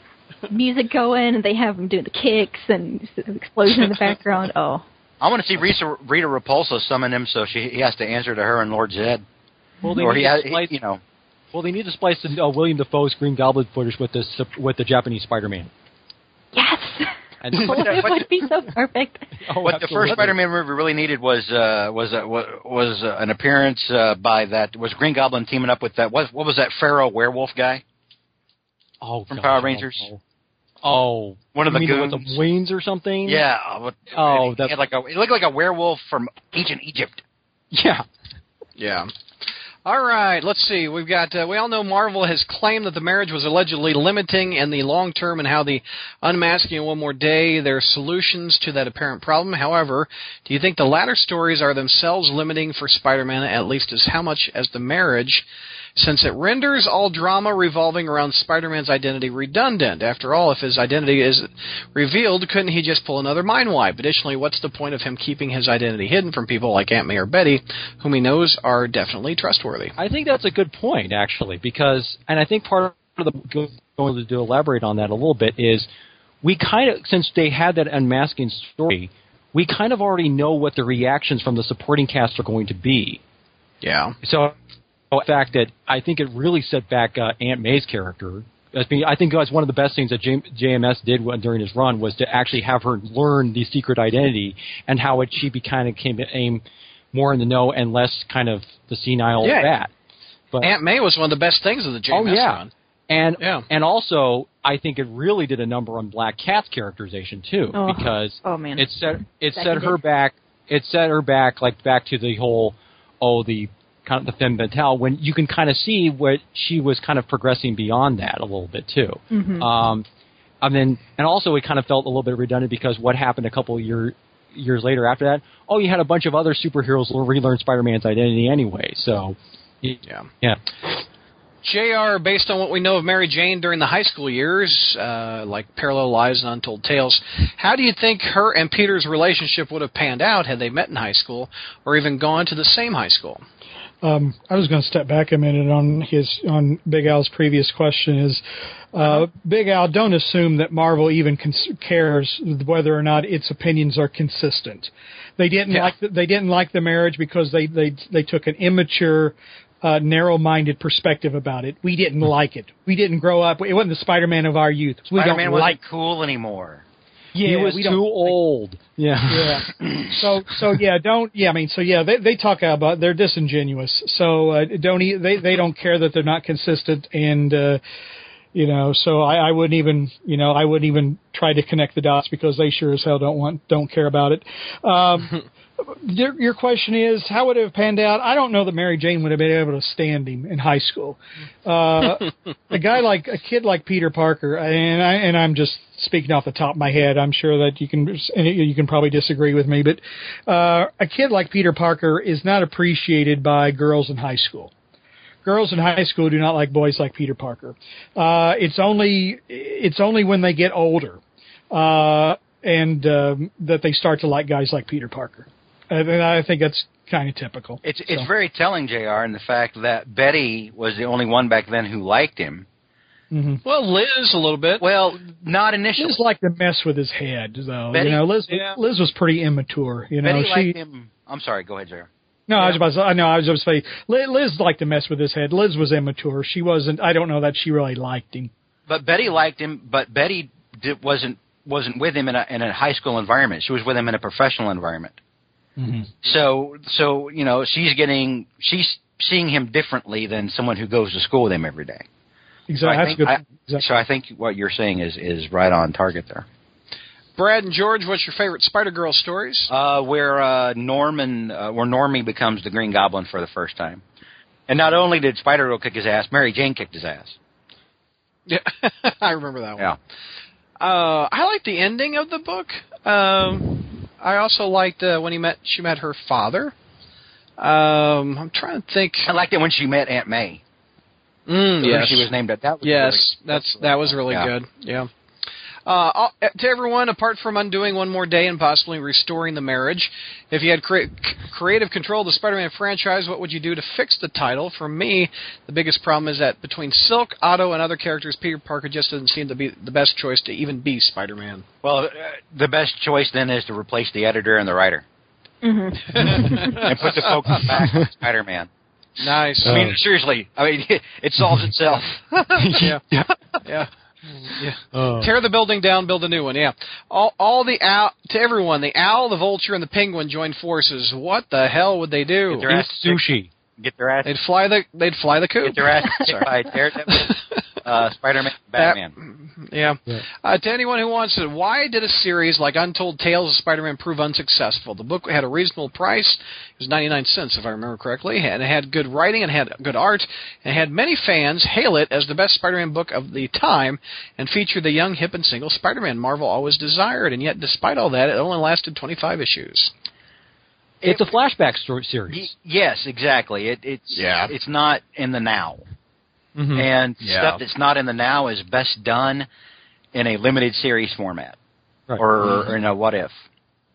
music going, and they have him doing the kicks and an explosion in the background. Oh, I want to see Rita, Rita Repulsa summon him so she he has to answer to her and Lord Zedd. Well, they Or need he to has, splice, you know. well, they need to splice the, uh, Willem Dafoe's Green Goblin footage with this with the Japanese Spider-Man. Yes, And What the- it what would be so perfect. oh, What the first Spider-Man movie really needed was uh, was uh, was uh, an appearance uh, by that was Green Goblin teaming up with that what what was that Pharaoh werewolf guy? oh, from gosh, Power Rangers? Oh, oh. One of You the mean with the wings or something? Yeah. uh, what- Oh, he that's- like a it looked like a werewolf from ancient Egypt. Yeah. Yeah. All right, let's see. We've got. Uh, we all know Marvel has claimed that the marriage was allegedly limiting in the long term, and how the unmasking in one more day. their solutions to that apparent problem. However, do you think the latter stories are themselves limiting for Spider-Man at least as how much as the marriage? Since it renders all drama revolving around Spider-Man's identity redundant. After all, if his identity is revealed, couldn't he just pull another mind wipe? Additionally, what's the point of him keeping his identity hidden from people like Aunt May or Betty, whom he knows are definitely trustworthy? I think that's a good point, actually, because, and I think part of the going to elaborate on that a little bit is we kind of, since they had that unmasking story, we kind of already know what the reactions from the supporting cast are going to be. Yeah. So, the fact that I think it really set back uh, Aunt May's character. As being, I think that's one of the best things that J- JMS did when, during his run was to actually have her learn the secret identity and how it she be kind of came aim more in the know and less kind of the senile Yeah. bat. But Aunt May was one of the best things of the JMS Oh, yeah. run. and Yeah. and also I think it really did a number on Black Cat's characterization too Oh. because Oh man. it set it set Seconded. her back it set her back like back to the whole oh the kind of the femme fatale when you can kind of see what she was kind of progressing beyond that a little bit too. Mhm. Um, and then and also it kind of felt a little bit redundant because what happened a couple of year, years later after that? Oh, you had a bunch of other superheroes relearn Spider-Man's identity anyway. So Yeah. yeah. JR, based on what we know of Mary Jane during the high school years, uh, like Parallel Lives and Untold Tales, how do you think her and Peter's relationship would have panned out had they met in high school or even gone to the same high school? Um, I was going to step back a minute on his on Big Al's previous question. Is uh, Big Al? Don't assume that Marvel even cons- cares whether or not its opinions are consistent. They didn't Yeah. like the, they didn't like the marriage because they they they took an immature. Uh, narrow-minded perspective about it. We didn't like it. We didn't grow up. It wasn't the Spider-Man of our youth. We Spider-Man don't wasn't like. cool anymore. Yeah, he was too like- old. Yeah. yeah. So so yeah, don't yeah. I mean, so yeah, they they talk about they're disingenuous. So uh, don't e- they they don't care that they're not consistent and. uh you know, so I, I wouldn't even, you know, I wouldn't even try to connect the dots because they sure as hell don't want, don't care about it. Um, your, your question is, how would it have panned out? I don't know that Mary Jane would have been able to stand him in high school. Uh, a guy like a kid like Peter Parker, and I and I'm just speaking off the top of my head. I'm sure that you can you can probably disagree with me, but uh, a kid like Peter Parker is not appreciated by girls in high school. Girls in high school do not like boys like Peter Parker. Uh, it's only it's only when they get older uh, and um, that they start to like guys like Peter Parker. And I think that's kind of typical. It's it's very telling, Jr. In the fact that Betty was the only one back then who liked him. hmm Well, Liz a little bit. Well, not initially. Liz liked to mess with his head, though. Betty- you know, Liz yeah. Liz was pretty immature. You know, Betty she. liked him. I'm sorry. Go ahead, Jr. No, I was about to say, no, I was just saying, Liz, Liz liked to mess with his head. Liz was immature. She wasn't. I don't know that she really liked him. But Betty liked him. But Betty did, wasn't wasn't with him in a in a high school environment. She was with him in a professional environment. Mm-hmm. So so you know she's getting she's seeing him differently than someone who goes to school with him every day. So Exactly. I That's think good. I, exactly. so I think what you're saying is is right on target there. Brad and George, what's your favorite Spider Girl stories? Uh, where uh, Norman, uh, where Normie becomes the Green Goblin for the first time, and not only did Spider Girl kick his ass, Mary Jane kicked his ass. Yeah, I remember that one. Yeah. Uh, I like the ending of the book. Um, I also liked uh, when he met she met her father. Um, I'm trying to think. I liked it when she met Aunt May. Mm, yes, she was named at. That was yes, really, that's that was really yeah. good. Yeah. Uh, all- to everyone, apart from undoing one more day and possibly restoring the marriage, if you had cre- creative control of the Spider-Man franchise, what would you do to fix the title? For me, the biggest problem is that between Silk, Otto, and other characters, Peter Parker just doesn't seem to be the best choice to even be Spider-Man. Well, uh, the best choice then is to replace the editor and the writer hmm and put the focus back on Spider-Man. Nice. I mean, seriously. I mean, it solves itself. yeah. yeah. Yeah. Oh. Tear the building down, build a new one. Yeah. All, all the owl to everyone. The owl, the vulture, and the penguin join forces. What the hell would they do? Get their ass Eat sushi. Get their ass. They'd fly the. They'd fly the coop. Get their ass kicked Sorry. by Daredevil, uh, Spider-Man, Batman. Yeah. Yeah. Uh, to anyone who wants it, why did a series like Untold Tales of Spider-Man prove unsuccessful? The book had a reasonable price. It was 99 cents, if I remember correctly, and it had good writing and had good art, and had many fans hail it as the best Spider-Man book of the time, and featured the young, hip, and single Spider-Man Marvel always desired. And yet, despite all that, it only lasted 25 issues. it's a flashback story series. yes, exactly. It, it's Yeah. it's not in the now, Mhm. and Yeah. stuff that's not in the now is best done in a limited series format Right. or, or in a what if.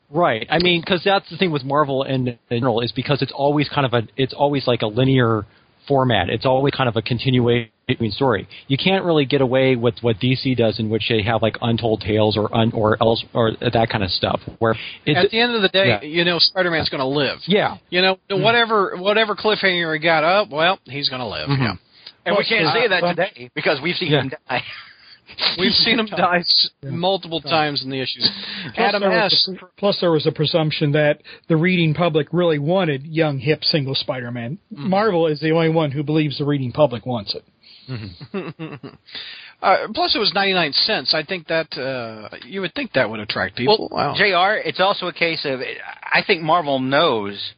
Right. I mean, because that's the thing with Marvel in, in general is because it's always kind of a it's always like a linear format. It's always kind of a continuation story. You can't really get away with what DC does, in which they have like untold tales or un, or else or that kind of stuff. Where it's At the end of the day, yeah. you know Spider-Man's going to live. yeah. You know, whatever whatever cliffhanger he got up, well, he's going to live. Mhm. Yeah. And we can't Uh, say that but- today because we've seen Yeah. him die. We've seen him die s- multiple times in the issues. Adam there S. a plus, there was a presumption that the reading public really wanted young, hip, single Spider-Man. Mm-hmm. Marvel is the only one who believes the reading public wants it. Uh, plus, it was ninety nine cents. I think that uh, you would think that would attract people. Well, wow. Jr. It's also a case of I think Marvel knows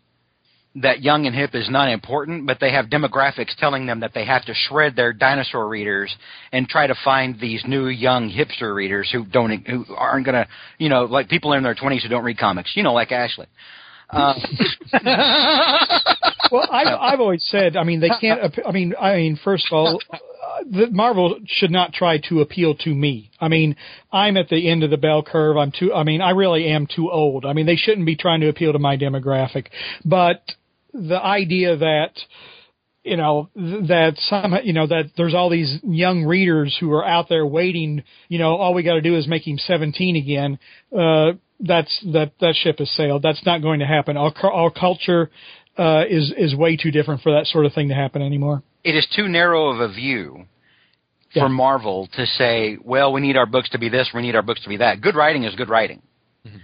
that young and hip is not important, but they have demographics telling them that they have to shred their dinosaur readers and try to find these new young hipster readers who don't who aren't going to you know like people in their twenties who don't read comics. You know, like Ashley. Uh, Well, I've, I've always said, I mean, they can't. I mean, I mean, first of all, the Marvel should not try to appeal to me. I mean, I'm at the end of the bell curve. I'm too. I mean, I really am too old. I mean, they shouldn't be trying to appeal to my demographic. But the idea that you know that some you know that there's all these young readers who are out there waiting you know all we got to do is make him 17 again uh that's that that ship has sailed that's not going to happen our our culture uh is is way too different for that sort of thing to happen anymore it is too narrow of a view Yeah. for Marvel to say, well, we need our books to be this, we need our books to be that. Good writing is good writing.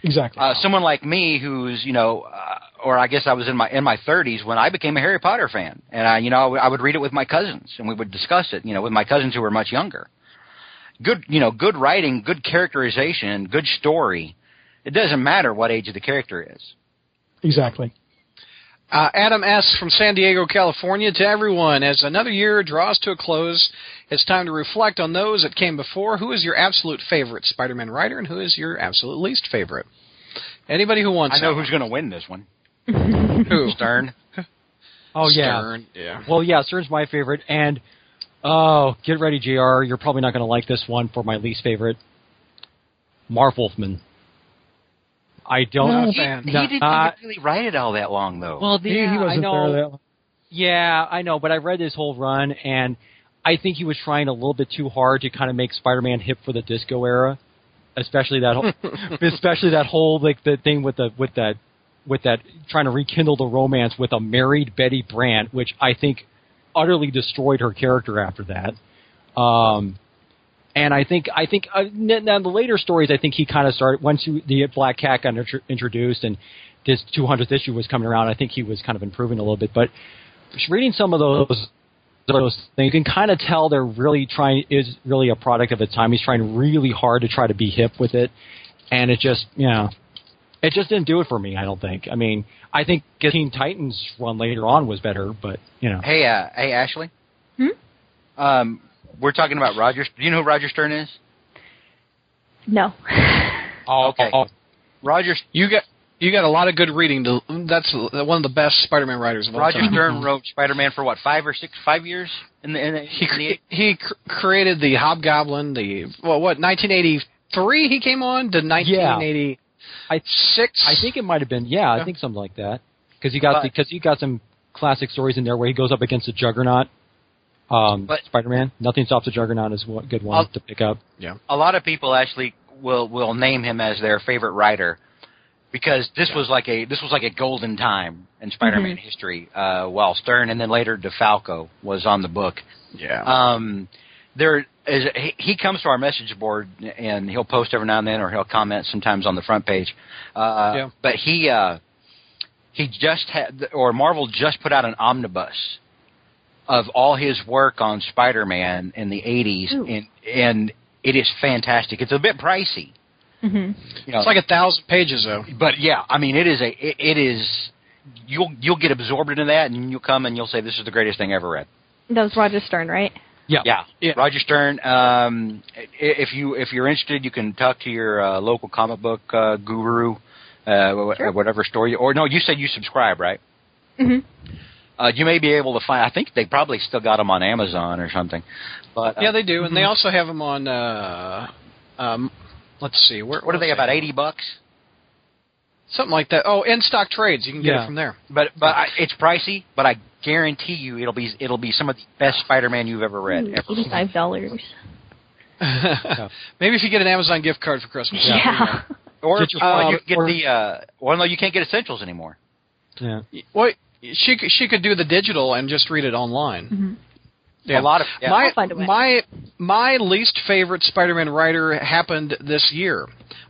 Exactly Uh, someone like me, who's you know, uh, or I guess I was in my in my 30s when I became a Harry Potter fan, and I, you know, I would- I would read it with my cousins, and we would discuss it, you know, with my cousins who were much younger. Good, you know, good writing, good characterization, good story. It doesn't matter what age the character is. exactly Uh, Adam S. from San Diego, California. To everyone, as another year draws to a close, it's time to reflect on those that came before. Who is your absolute favorite Spider-Man writer, and who is your absolute least favorite? Anybody who wants to I know that who's going to win this one. one. who Stern. Oh yeah. Stern, yeah. Well, yeah, Stern's my favorite, and oh, get ready, Jr. You're probably not going to like this one for my least favorite. Marv Wolfman. I don't. No, He, fan. he didn't uh, really write it all that long, though. Well, he, yeah, he wasn't I know. there that long. Yeah, I know, but I read his whole run, and I think he was trying a little bit too hard to kind of make Spider-Man hip for the disco era, especially that whole, especially that whole like the thing with the with that with that trying to rekindle the romance with a married Betty Brant, which I think utterly destroyed her character after that. Um, and I think I think uh, n- now the later stories, I think he kind of started once you, the Black Cat got intro- introduced and this 200th issue was coming around. I think he was kind of improving a little bit, but reading some of those those things, you can kind of tell they're really trying is really a product of its time. He's trying really hard to try to be hip with it, and it just you know, it just didn't do it for me. I don't think. I mean, I think Teen Titans run later on was better, but you know, hey, uh, hey, Ashley. Hmm? Um, we're talking about Roger. Do you know who Roger Stern is? No. oh, okay. oh, oh. Roger You got you got a lot of good reading. To, that's one of the best Spider-Man writers of all Roger time. Stern mm-hmm. wrote Spider-Man for what five or six, five years in the. In the, He in the he cr- created the Hobgoblin. The well, what 1983 he came on to 1986. I I think it might have been yeah, I Yeah. think something like that because you got But- because you got some classic stories in there where he goes up against the Juggernaut. Um, But- Spider-Man, nothing stops the Juggernaut is one good one I'll- to pick up. Yeah, a lot of people actually will will name him as their favorite writer because this was like a this was like a golden time in Spider-Man history. Uh, while Stern and then later DeFalco was on the book. Yeah. Um, there is he, he comes to our message board and he'll post every now and then or he'll comment sometimes on the front page. Uh, Yeah. But he uh, he just had or Marvel just put out an omnibus of all his work on Spider-Man in the 80s Ooh. and and it is fantastic. It's a bit pricey. hmm You know, it's like a thousand pages though. but yeah, I mean, it is a it, it is you'll you'll get absorbed into that, and you'll come and you'll say this is the greatest thing I ever read. That was Roger Stern, right? Yeah. Yeah, Yeah. Roger Stern. Um, i- if you if you're interested, you can talk to your uh, local comic book uh, guru, uh, wh- Sure. whatever store you, or no, you said you subscribe, right? hmm Uh, you may be able to find. I think they probably still got them on Amazon or something. But uh, Yeah, they do, and they also have them on. Uh, um, let's see, where what are they about eighty bucks? Something like that. Oh, in stock trades, you can get Yeah. it from there. But but I, it's pricey. But I guarantee you, it'll be it'll be some of the best Spider-Man you've ever read. ever. Eighty-five dollars. Maybe if you get an Amazon gift card for Christmas. Yeah. Or Get your- uh, um, you get or- the uh, well, no, you can't get essentials anymore. Yeah. Well, she could- she could do the digital and just read it online. Mhm. Yeah. A lot of yeah. my find a way. my my least favorite Spider-Man writer happened this year.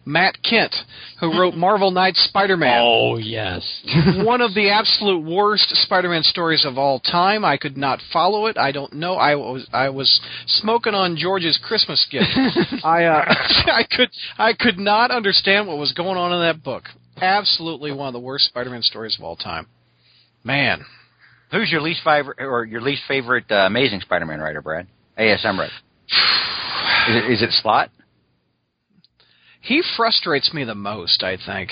Matt Kindt, who wrote Marvel Knights Spider-Man. Oh yes. One of the absolute worst Spider-Man stories of all time. I could not follow it. I don't know. I was I was smoking on George's Christmas gift. I uh, I could I could not understand what was going on in that book. Absolutely one of the worst Spider-Man stories of all time. Man, Who's your least favorite or your least favorite uh, Amazing Spider-Man writer, Brad? ASM writer. Is it, is it Slott? he frustrates me the most. I think,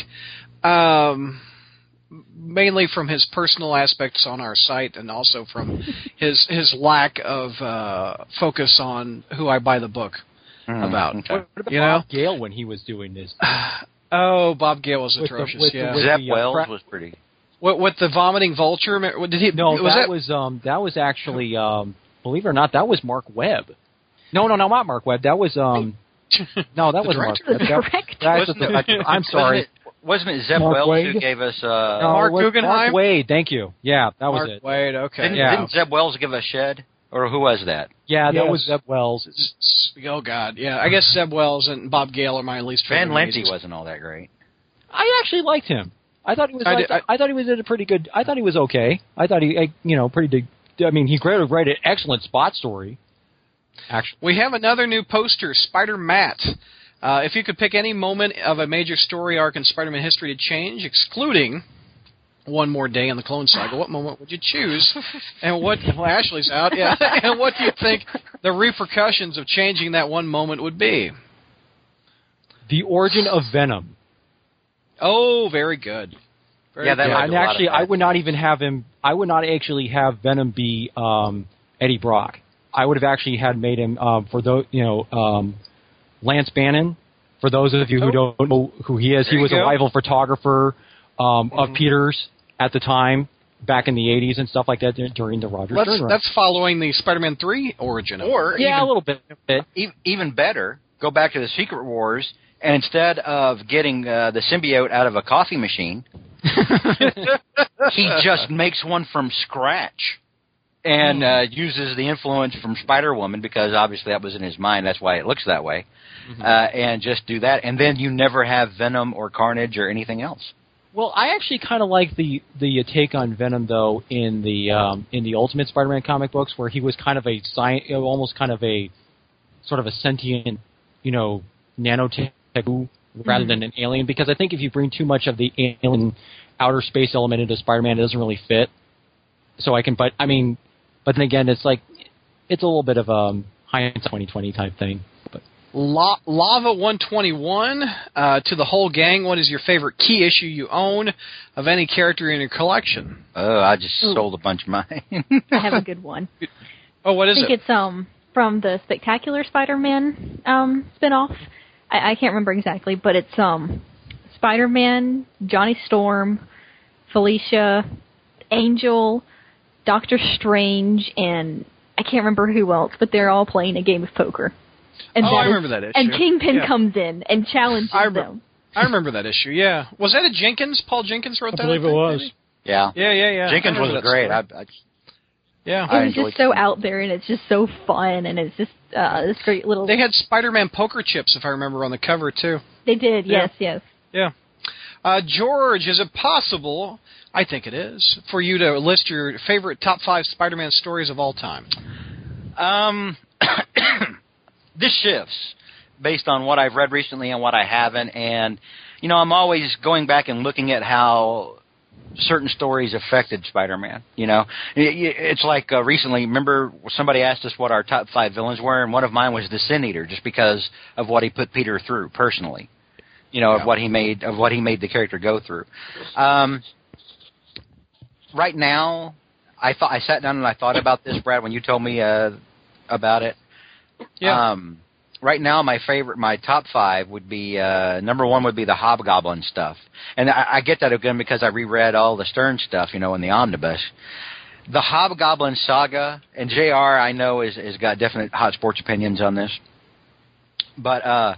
um, mainly from his personal aspects on our site, and also from his his lack of uh, focus on who I buy the book Hmm, about. okay. What about You know? Bob Gale when he was doing this? Oh, Bob Gale was With atrocious. the- yeah. with Zeb the, uh, Wells cra- was pretty. What with the vomiting vulture? What Did he? No, was that, that was um that was actually um believe it or not that was Mark Webb. No, no, no, not Mark Webb. That was um no, that The was Mark? Webb. The That- director. that's the- it- I'm sorry. Wasn't it, Zeb Mark Wells Waid? who gave us? Uh, No, Mark it was Guggenheim? Mark Waid, thank you. Yeah, that was Mark it. Waid? Okay. didn't, yeah. didn't Zeb Wells give us Shed, or who was that? Yeah, that Yes. was Zeb Wells. S- s- Oh God, yeah. I guess Zeb Wells and Bob Gale are my least favorite. Van Lente amazing- wasn't all that great. I actually liked him. I thought he was. I like, did- I, thought he was in a pretty good. I thought he was okay. I thought he, eh, you know, pretty. Dig, I mean, he wrote, wrote an excellent spot story. Actually, We have another new poster, Spider Matt. Uh, if you could pick any moment of a major story arc in Spider-Man history to change, excluding one more day in the Clone Saga, what moment would you choose? And what? Well, Ashley's out. Yeah. and what do you think the repercussions of changing that one moment would be? the origin of Venom. Oh, very good. Very Yeah, that good. And actually, I would not even have him. I would not actually have Venom be um, Eddie Brock. I would have actually had made him um, for those, you know, um, Lance Bannon. For those of you who Oh. don't know who he is, There he was a go. Mm-hmm. rival photographer um, of Peter's at the time, back in the '80s and stuff like that during the Roger That's, Stern that's following the Spider-Man 3 origin. Or yeah, a little bit. e- even better, go back to the Secret Wars, and instead of getting uh, the symbiote out of a coffee machine, he just makes one from scratch and uh, uses the influence from Spider Woman because obviously that was in his mind. That's why it looks that way. Uh, and just do that, and then you never have Venom or Carnage or anything else. Well, I actually kind of like the the take on Venom though in the um, in the Ultimate Spider-Man comic books, where he was kind of a science, almost kind of a sort of a sentient, you know, nanotech rather than an alien. Because I think if you bring too much of the alien outer space element into Spider-Man, it doesn't really fit. So I can, but I mean, but then again, it's like it's a little bit of a hindsight 2020 type thing. But La- Lava 121 uh, to the whole gang. What is your favorite key issue you own of any character in your collection? Oh, I just Ooh. sold a bunch of mine. I have a good one. Oh, what I think it? it's um from the Spectacular Spider-Man um spinoff. I, I can't remember exactly, but it's um Spider-Man, Johnny Storm, Felicia, Angel, Doctor Strange, and I can't remember who else, but they're all playing a game of poker. And Oh, that I is- remember that issue. And Kingpin Yeah. comes in and challenges I rem- them. I remember that issue. Yeah, was that a Jenkins? Paul Jenkins wrote I that. I believe it was. maybe? yeah. Yeah, yeah, yeah. Jenkins was great. I, I, yeah, I It was enjoyed just so it. out there, and it's just so fun, and it's just uh, this great little. they had Spider-Man poker chips, if I remember, on the cover too. They did, Yeah. yes, yes. Uh, George, is it possible? I think it is for you to list your favorite top five Spider-Man stories of all time. Um, this shifts based on what I've read recently and what I haven't, and you know, I'm always going back and looking at how certain stories affected Spider-Man. You know, it's like uh, recently. Remember, somebody asked us what our top five villains were, and one of mine was the Sin Eater, just because of what he put Peter through personally. you know, Yeah. of what he made of what he made the character go through. Um, right now, I thought I sat down and I thought about this, Brad, when you told me uh, about it. Yeah. Um, right now, my favorite, my top five would be uh, number one would be the Hobgoblin stuff, and I, I get that again because I reread all the Stern stuff, you know, in the omnibus. The Hobgoblin saga, and Jr. I know is has got definite hot sports opinions on this, but uh,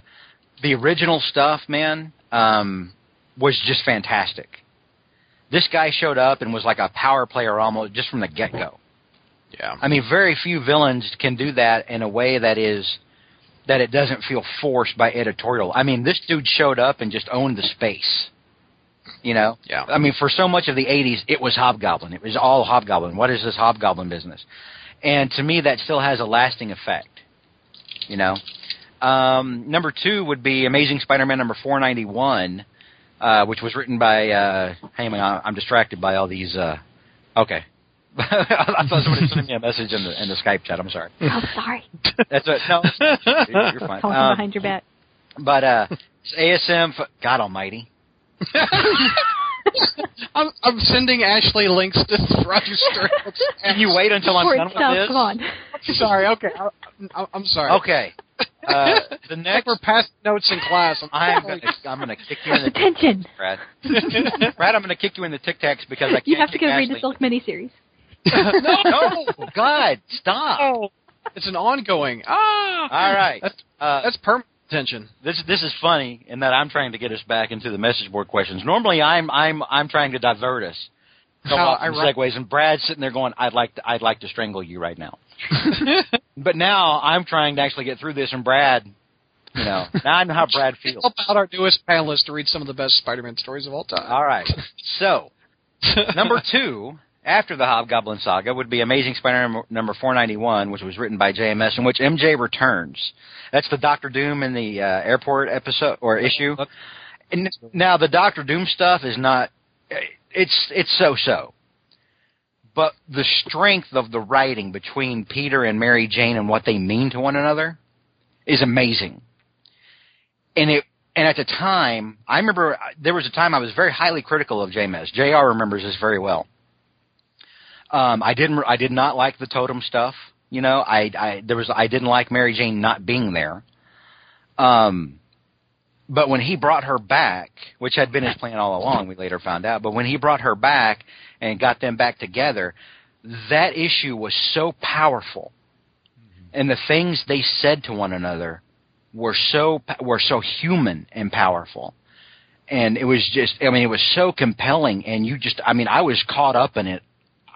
the original stuff, man, um, was just fantastic. This guy showed up and was like a power player almost just from the get go. yeah. I mean, very few villains can do that in a way that is that it doesn't feel forced by editorial. I mean, this dude showed up and just owned the space. You know? Yeah. I mean, for so much of the 80s, it was Hobgoblin. It was all Hobgoblin. What is this Hobgoblin business? And to me, that still has a lasting effect. You know? Um, number two would be Amazing Spider-Man number 491, uh, which was written by, uh, hang on, I'm distracted by all these, uh, okay. I thought somebody sent me a message in the in the Skype chat. I'm sorry. Oh, sorry. That's a, no, you're, you're fine. Talking Um, behind your back. but uh, it's ASM, f- God Almighty. I'm, I'm sending Ashley links to Roger Stern. Can you wait until I'm Support done with stuff, this? Come on. Sorry. Okay. I, I'm sorry. Okay. Uh, the Like next, we're passing notes in class. I'm gonna, I'm gonna kick you in the Attention. Brad. Brad, I'm gonna kick you in the Tic Tacs because I can't. You have to kick go read Ashley. the Silk miniseries. No, God, stop. Oh, it's an ongoing. Ah. All right. That's Uh, that's permanent attention. this this is funny in that I'm trying to get us back into the message board questions. Normally, I'm I'm I'm trying to divert us. Go How off some ironic. segues, and Brad's sitting there going, "I'd like to I'd like to strangle you right now." but now I'm trying to actually get through this, and Brad, you know, now I know how Brad feels. Help out our newest panelist to read some of the best Spider-Man stories of all time. All right, so number two after the Hobgoblin saga would be Amazing Spider-Man number 491, which was written by JMS, in which MJ returns. That's the Doctor Doom in the uh, airport episode or issue. And now the Doctor Doom stuff is not. It's it's so so. But the strength of the writing between Peter and Mary Jane and what they mean to one another is amazing. And it and at the time, I remember there was a time I was very highly critical of JMS. JR remembers this very well. Um, I didn't. I did not like the totem stuff. You know, I, I there was. I didn't like Mary Jane not being there. Um, but when he brought her back, which had been his plan all along, we later found out. But when he brought her back and got them back together, that issue was so powerful, and the things they said to one another were so were so human and powerful and it was just i mean it was so compelling and you just i mean i was caught up in it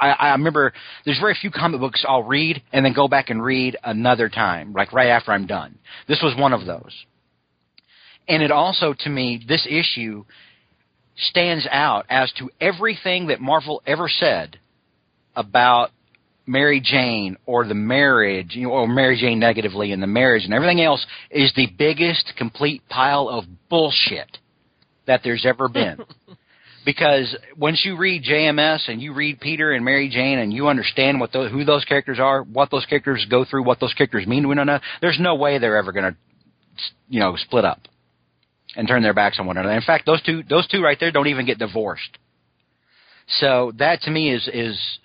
i i remember there's very few comic books i'll read and then go back and read another time like right after i'm done this was one of those and it also to me this issue stands out as to everything that marvel ever said about Mary Jane or the marriage, you know, or Mary Jane negatively in the marriage and everything else is the biggest complete pile of bullshit that there's ever been. because once you read JMS and you read Peter and Mary Jane and you understand what those, who those characters are, what those characters go through, what those characters mean to one another, there's no way they're ever going to, you know, split up and turn their backs on one another. In fact, those two, those two right there don't even get divorced. So that to me is is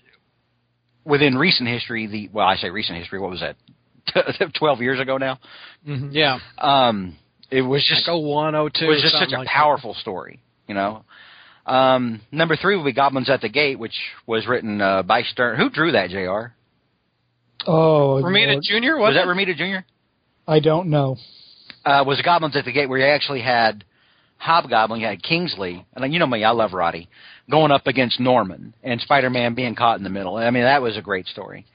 within recent history, the well, I say recent history. What was that? Twelve years ago now. Mhm, Yeah. Um, it was just Like 01, 02, it was just such a like that. powerful story, you know. Um, number three would be Goblins at the Gate, which was written uh, by Stern. Who drew that? Jr. Oh, Romita Lord. Jr. Was Was, that it? Romita Jr.? I don't know. Uh, was Goblins at the Gate where you actually had Hobgoblin, you had Kingsley, and you know me, I love Roddy, going up against Norman and Spider-Man being caught in the middle. I mean, that was a great story.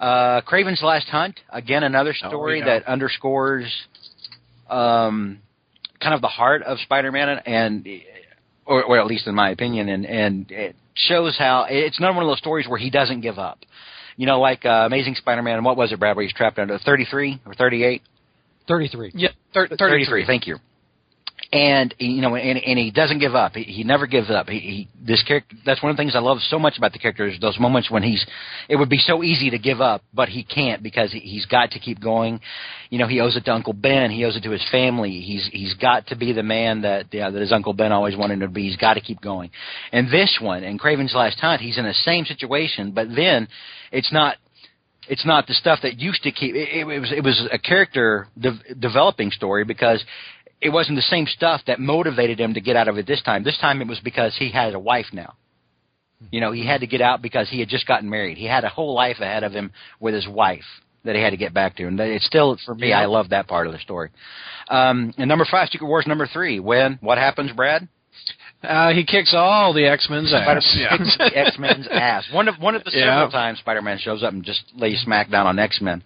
Uh, Kraven's Last Hunt, again, another Oh, story yeah. that underscores um, kind of the heart of Spider-Man, and or, or at least in my opinion, and and it shows how it's not one of those stories where he doesn't give up. You know, like uh, Amazing Spider-Man. What was it, Brad? Where he's trapped under 33 or 38? 33. Yeah, thir- 33. Thank you. And you know, and, and he doesn't give up. He, he never gives up. He, he this character. That's one of the things I love so much about the character is those moments when he's. It would be so easy to give up, but he can't because he, he's got to keep going. You know, he owes it to Uncle Ben. He owes it to his family. He's he's got to be the man that yeah, that his Uncle Ben always wanted him to be. He's got to keep going. And this one, in Kraven's Last Hunt, he's in the same situation, but then it's not it's not the stuff that used to keep. It, it was it was a character de- developing story because it wasn't the same stuff that motivated him to get out of it this time. This time it was because he had a wife now. You know, he had to get out because he had just gotten married. He had a whole life ahead of him with his wife that he had to get back to, and it's still for me. I love that part of the story. Um, and number five, Secret Wars number three. When what happens, Brad? Uh, he kicks all the X Men's ass. Spider-Man kicks the X Men's ass. One of one of the Yeah. several times Spider Man shows up and just lays smack down on X Men.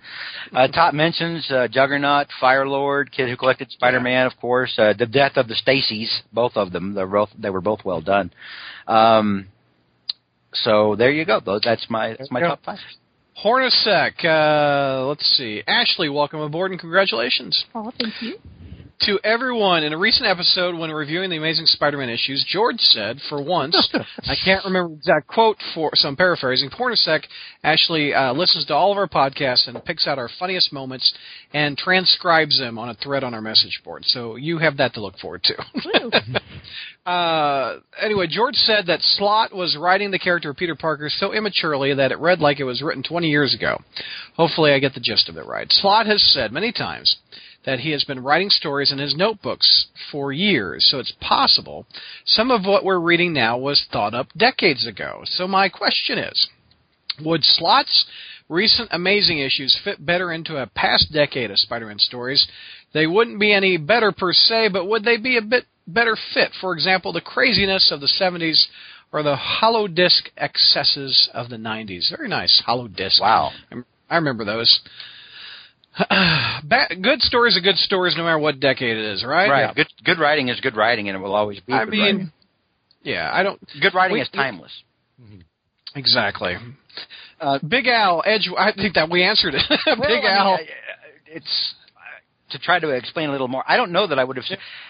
Uh, top mentions: uh, Juggernaut, Firelord, Kid Who Collected Spider Man, of course. Uh, the death of the Stacys, both of them. They were both they were both well done. Um, so there you go. Those that's my that's my top five. Hornacek, uh, let's see. Ashley, welcome aboard and congratulations. Oh, thank you. To everyone, in a recent episode when reviewing the Amazing Spider-Man issues, George said, for once, I can't remember the exact quote for, so I'm paraphrasing, Pornasek actually uh, listens to all of our podcasts and picks out our funniest moments and transcribes them on a thread on our message board. So you have that to look forward to. Uh, anyway, George said that Slott was writing the character of Peter Parker so immaturely that it read like it was written 20 years ago. Hopefully, I get the gist of it right. Slott has said many times that he has been writing stories in his notebooks for years, so it's possible some of what we're reading now was thought up decades ago. So, my question is would Slott's recent amazing issues fit better into a past decade of Spider Man stories? They wouldn't be any better per se, but would they be a bit better fit? For example, the craziness of the 70s or the hollow disc excesses of the 90s. Very nice, hollow disc. Wow. I remember those. Ba- good stories are good stories no matter what decade it is, right? Right. Good good writing is good writing, and it will always be. I good mean, writing. yeah, I don't good writing we- is timeless. exactly. Uh, Big Al Edge. I think that we answered it. Big Well, I mean, Al. I- it's uh, to try to explain a little more. I don't know that I would have.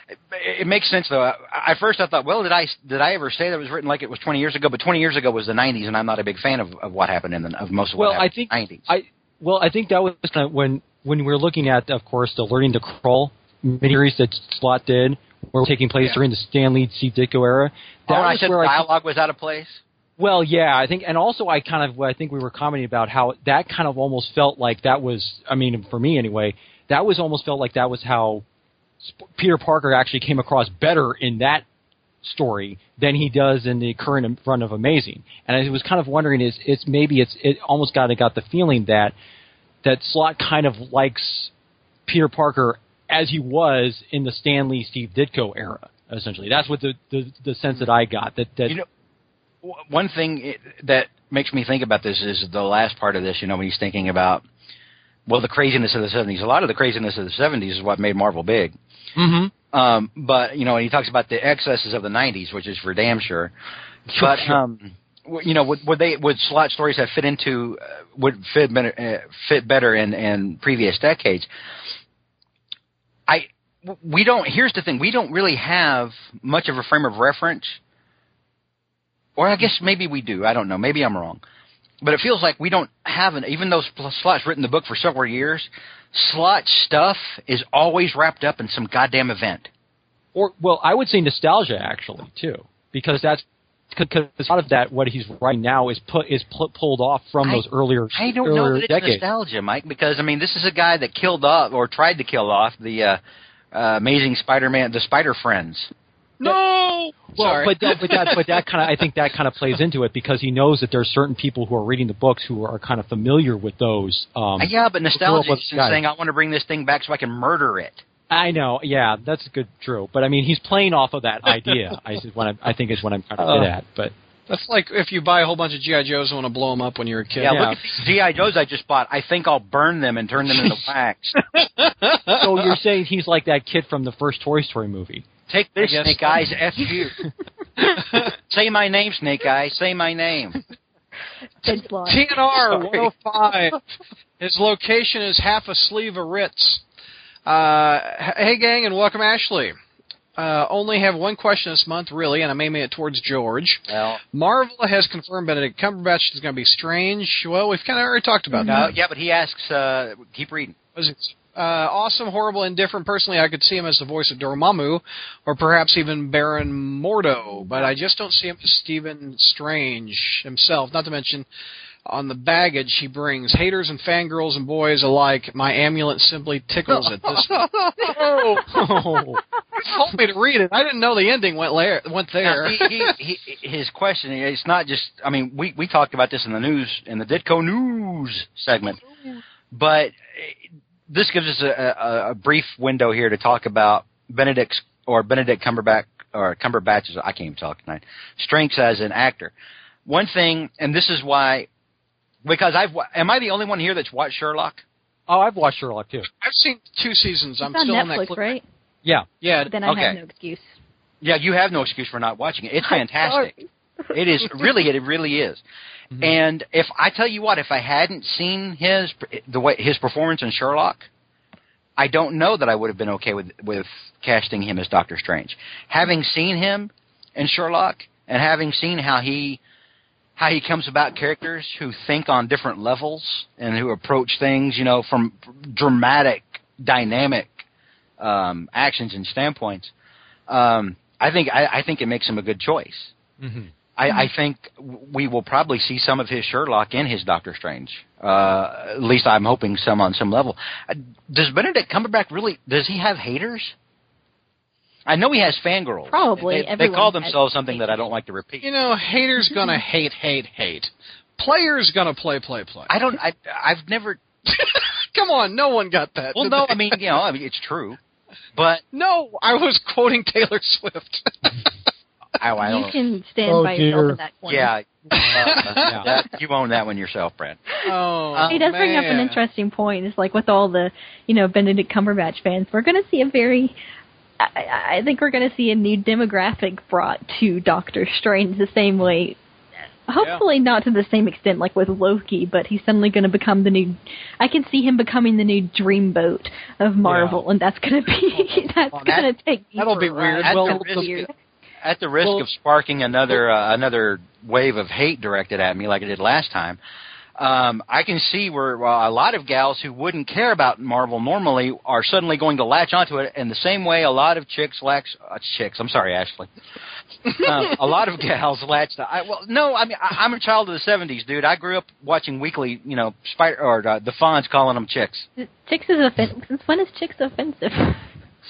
It, it makes sense though. I, at first, I thought, well, did I did I ever say that it was written like it was 20 years ago? But 20 years ago was the 90s, and I'm not a big fan of, of what happened in the of most of Well, what I happened think in the 90s. I well, I think that was kind of when when we were looking at, of course, the learning to crawl miniseries that Slott did, were taking place Yeah. during the Stan Lee Steve Ditko era. oh, That and I was said where I dialogue was out of place. Well, yeah, I think, and also I kind of, I think we were commenting about how that kind of almost felt like that was, I mean, for me anyway, that was almost felt like that was how Peter Parker actually came across better in that story than he does in the current run of Amazing. And I was kind of wondering, is it's maybe it's it almost got got the feeling that that Slott kind of likes Peter Parker as he was in the Stan Lee Steve Ditko era. Essentially, that's what the the, the sense that I got. That that You know, one thing that makes me think about this is the last part of this. You know, when he's thinking about well, the craziness of the 70s. A lot of the craziness of the 70s is what made Marvel big. Mm-hmm. Um, but you know, and he talks about the excesses of the '90s, which is for damn sure. But um, you know, would, would they would Slott stories have fit into uh, would fit better uh, fit better in in previous decades? I we don't. Here's the thing: we don't really have much of a frame of reference, or I guess maybe we do. I don't know. Maybe I'm wrong. But it feels like we don't have an. Even though Slott's written the book for several years, Slot stuff is always wrapped up in some goddamn event. or well, I would say nostalgia actually too, because that's because a lot of that what he's writing now is put is pl- pulled off from I- those earlier I don't earlier know that it's decades. nostalgia, Mike, because I mean, this is a guy that killed off or tried to kill off the uh, uh, Amazing Spider-Man, the Spider Friends. No. Well, Sorry. but that, but that, but that kind of, I think that kind of plays into it because he knows that there's certain people who are reading the books who are kind of familiar with those. Um, Uh, yeah, but nostalgia is guys. saying I want to bring this thing back so I can murder it. I know, yeah, that's a good, true. But I mean, he's playing off of that idea. I is what I'm, I think is what I'm trying to Uh. get at. But That's like if you buy a whole bunch of GI Joes and want to blow them up when you're a kid. Yeah, Yeah. look at these GI Joes I just bought. I think I'll burn them and turn them into wax. so you're saying he's like that kid from the first Toy Story movie? Take this, Snake Eyes. F you. Say my name, Snake Eyes. Say my name. TNR 105. His location is half a sleeve of Ritz. Uh, hey, gang, and welcome, Ashley. uh, only have one question this month, really, and I'm aiming it towards George. Well, Marvel has confirmed Benedict Cumberbatch is going to be Strange. Well, we've kind of already talked about no, that. yeah, but he asks. Uh, keep reading. Was it uh, awesome, horrible, indifferent? Personally, I could see him as the voice of Dormammu, or perhaps even Baron Mordo, but I just don't see him as Stephen Strange himself. Not to mention, on the baggage he brings, haters and fangirls and boys alike, my amulet simply tickles at this. oh, you told me to read it. I didn't know the ending went there. Went there. Now, he, he, he, his question it's not just. I mean, we we talked about this in the news in the Ditko News segment, but eh, this gives us a, a, a brief window here to talk about Benedict's or Benedict Cumberbatch or Cumberbatch's. I can't even talk tonight. Strengths as an actor. One thing, and this is why, because I've wa- am I the only one here that's watched Sherlock? Oh, I've watched Sherlock too. I've seen two seasons. I'm on still on Netflix, that clip. right? Yeah. Yeah, But then I Okay. have no excuse. Yeah, you have no excuse for not watching it. It's fantastic. It is really, it really is. Mm-hmm. And if I tell you what, if I hadn't seen his the way his performance in Sherlock, I don't know that I would have been okay with with casting him as Doctor Strange. Having seen him in Sherlock and having seen how he how he comes about characters who think on different levels and who approach things, you know, from dramatic, dynamic um, actions and standpoints. Um, I think I, I think it makes him a good choice. Mm-hmm. I, I think we will probably see some of his Sherlock in his Doctor Strange. Uh, at least I'm hoping some on some level. Uh, does Benedict Cumberbatch really? Does he have haters? I know he has fangirls. Probably. They, they call themselves something that I don't like to repeat. You know, haters gonna hate, hate, hate. Players gonna play, play, play. I don't. I, I've never. Come on, no one got that. Well, no. they? I mean, you know, I mean, it's true. But no. I was quoting Taylor Swift. I, I you can stand Oh, by yourself at that point. Yeah. Uh, that, you own that one yourself, Brad. oh, He does bring up an interesting point. It's like with all the, you know, Benedict Cumberbatch fans, we're going to see a very, I, I think we're going to see a new demographic brought to Doctor Strange the same way. Hopefully not to the same extent like with Loki, but he's suddenly going to become the new. I can see him becoming the new dreamboat of Marvel, and that's going to be that's Well, going that- to take. that'll be weird. ride. Well, the risk- At the risk Well- of sparking another uh, another wave of hate directed at me, like I did last time, um, I can see where uh, a lot of gals who wouldn't care about Marvel normally are suddenly going to latch onto it in the same way a lot of chicks latch uh, chicks. I'm sorry, Ashley. um, a lot of gals latched. I, well, no, I mean I, I'm a child of the '70s, dude. I grew up watching weekly, you know, Spider or uh, the Fonz calling them chicks. Chicks is offensive. Since when is chicks offensive?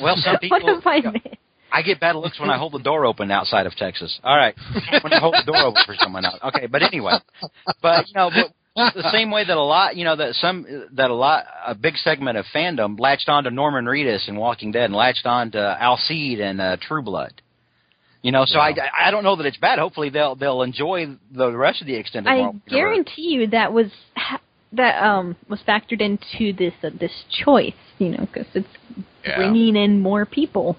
Well, some people. what have I missed? I get bad looks when I hold the door open outside of Texas. All right, when I hold the door open for someone else. Okay, but anyway, but you know, but the same way that a lot, you know, that some that a lot, a big segment of fandom latched on to Norman Reedus and Walking Dead, and latched on to Alcide and uh, True Blood. You know, so I, I don't know that it's bad. Hopefully, they'll they'll enjoy the rest of the extended. I Marvel guarantee you that was ha- that um was factored into this uh, this choice, you know, because it's Yeah. bringing in more people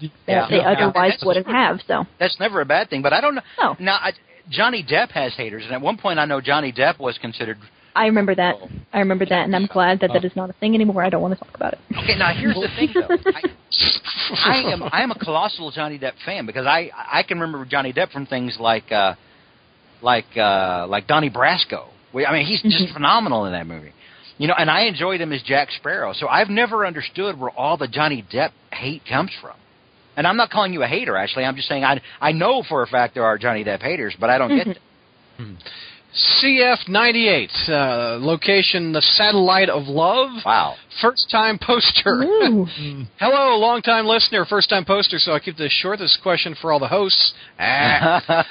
Yeah. that they otherwise That's wouldn't have. So That's never a bad thing, but I don't know. No. Now, I, Johnny Depp has haters, and at one point, I know Johnny Depp was considered I remember that. Oh. I remember that, and I'm glad that that is not a thing anymore. I don't want to talk about it. Okay, now here's the thing, though. I, I am I am a colossal Johnny Depp fan because I I can remember Johnny Depp from things like uh, like uh, like Donnie Brasco. I mean, he's just phenomenal in that movie. You know, and I enjoyed him as Jack Sparrow. So I've never understood where all the Johnny Depp hate comes from. And I'm not calling you a hater, actually. I'm just saying I I know for a fact there are Johnny Depp haters, but I don't get it. CF98, uh, location the Satellite of Love. Wow. First time poster. Hello, long time listener, first time poster, so I keep this short. This question for all the hosts. Ah.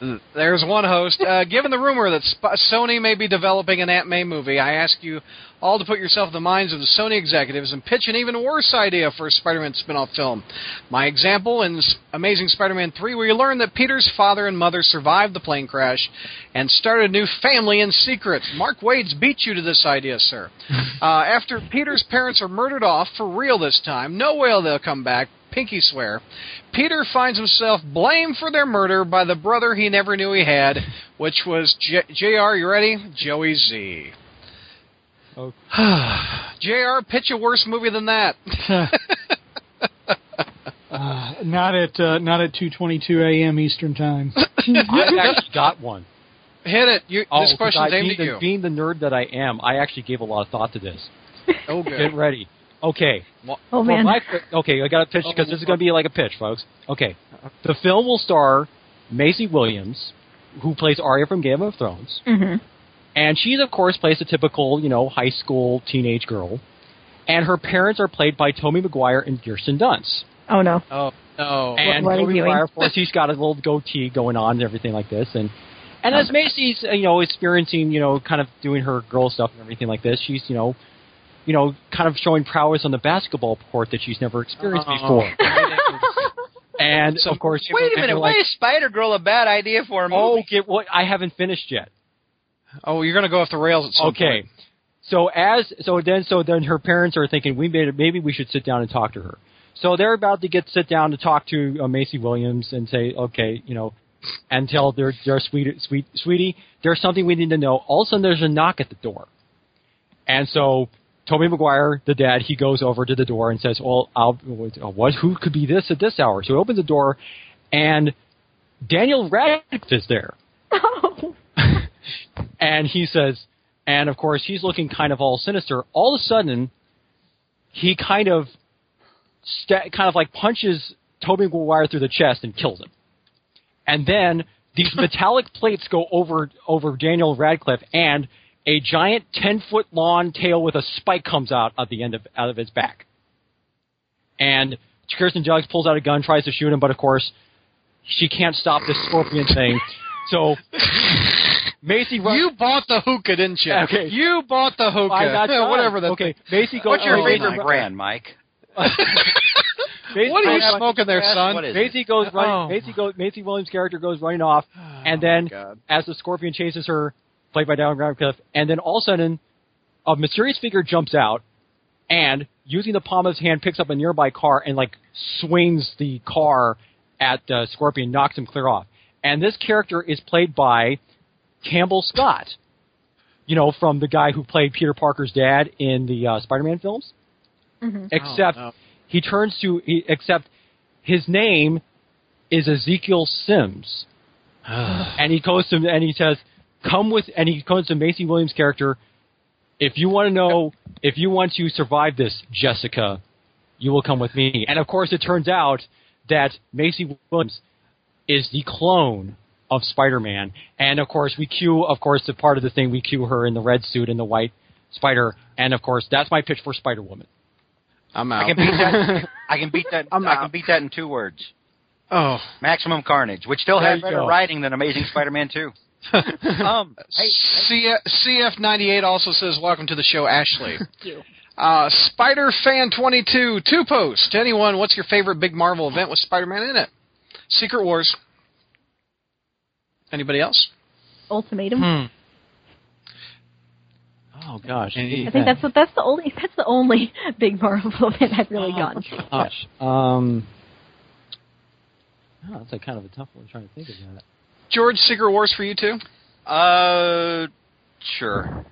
There's one host. Uh, given the rumor that Sp- Sony may be developing an Aunt May movie, I ask you all to put yourself in the minds of the Sony executives and pitch an even worse idea for a Spider-Man spin-off film. My example in Amazing Spider-Man 3, where you learn that Peter's father and mother survived the plane crash and started a new family in secret. Mark Waid's beat you to this idea, sir. Uh, after Peter's parents are murdered off for real this time, no way they'll come back. Pinky swear. Peter finds himself blamed for their murder by the brother he never knew he had, which was J- Jr. You ready? Joey Z. Oh. Jr. Pitch a worse movie than that. Not at uh, not at 2:22 a.m. Eastern time. I've actually got one. Hit it. You, Oh, this 'cause question's I, aimed being at the, you. being the nerd that I am, I actually gave a lot of thought to this. Oh, Get ready. Okay. Oh For man. my- okay, I got a pitch because this is going to be like a pitch, folks. Okay. The film will star Maisie Williams, who plays Arya from Game of Thrones. hmm And she's, of course, plays a typical, you know, high school teenage girl. And her parents are played by Tommy Maguire and Kirsten Dunst. Oh no. Oh, no. And what are Tommy you doing? Maguire, of course, he's got a little goatee going on and everything like this. And and as Maisie's, uh, you know, experiencing, you know, kind of doing her girl stuff and everything like this, she's, you know, you know, kind of showing prowess on the basketball court that she's never experienced Oh. before. And So- of course, Wait a minute. you're Why like, is Spider Girl a bad idea for a Oh, movie? get what? I haven't finished yet. Oh, you're going to go off the rails at some Okay. point. So as so then so then her parents are thinking we made it, maybe we should sit down and talk to her. So they're about to get sit down to talk to uh, Maisie Williams and say okay you know and tell their their sweet sweet sweetie there's something we need to know. All of a sudden there's a knock at the door, and so Tobey Maguire, the dad he goes over to the door and says well I'll what who could be this at this hour? So he opens the door and Daniel Radcliffe is there. Oh. And he says, and of course he's looking kind of all sinister. All of a sudden, he kind of, sta- kind of like punches Tobey Maguire through the chest and kills him. And then these metallic plates go over over Daniel Radcliffe, and a giant ten foot long tail with a spike comes out at the end of out of his back. And Kirsten Dunst pulls out a gun, tries to shoot him, but of course she can't stop this scorpion thing. So Maisie runs. You bought the hookah, didn't you? Okay. You bought the hookah. I'm not. Whatever the Okay, Maisie goes. What's your oh, favorite my- brand, Mike? Maisie What are you goes- smoking there, son? What is it? Maisie goes running. Oh. Maisie goes. Maisie Williams' character goes running off, and then as the scorpion chases her, played by Daniel Radcliffe, and then all of a sudden, a mysterious figure jumps out, and using the palm of his hand, picks up a nearby car and like swings the car at uh, Scorpion, knocks him clear off. And this character is played by Campbell Scott, you know, from the guy who played Peter Parker's dad in the uh, Spider-Man films. Except Oh, no. he turns to he, except his name is Ezekiel Sims, and he goes to and he says, "Come with," and he goes to Maisie Williams' character. If you want to know, if you want to survive this, Jessica, you will come with me. And of course, it turns out that Maisie Williams is the clone of Spider-Man. And of course, we cue, of course, the part of the thing we cue her in the red suit and the white spider. And of course, that's my pitch for Spider-Woman. I'm out. I can beat that. I can beat that. I'm I out. can beat that in two words: oh, Maximum Carnage, which still There has better go. writing than Amazing Spider-Man 2. Um, hey, CF, CF98 also says, "Welcome to the show, Ashley." Thank you. Uh, Spider Fan 22, two post. Anyone, what's your favorite big Marvel event with Spider-Man in it? Secret Wars. Anybody else? Ultimatum. Hmm. Oh gosh, Any- I think that's what that's the only that's the only big Marvel event I've really gotten. gosh. Um, oh, that's a kind of a tough one. I'm trying to think of that. George, Secret Wars for you too. uh, sure.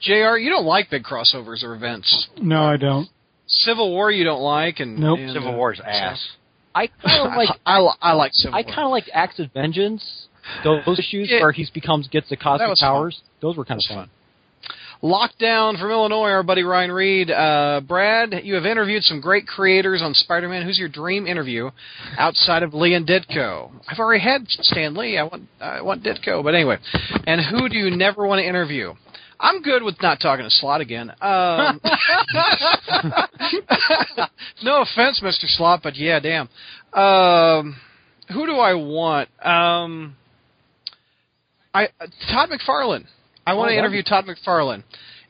Jr. You don't like big crossovers or events. No, I don't. Civil War you don't like, and Nope. and, Civil uh, War's ass. I kind of like I, I like Civil I kind of like Acts of Vengeance. Those issues Yeah. where he becomes gets the cosmic was fun. powers. Those were kind of fun. Lockdown from Illinois, our buddy Ryan Reed. Uh, Brad, you have interviewed some great creators on Spider-Man. Who's your dream interview outside of Lee and Ditko? I've already had Stan Lee. I want I want Ditko, but anyway. And who do you never want to interview? I'm good with not talking to Slott again. Um, no offense, Mr. Slott, but yeah, damn. Um, who do I want? Um, I Todd McFarlane. I want Oh, to interview Todd McFarlane,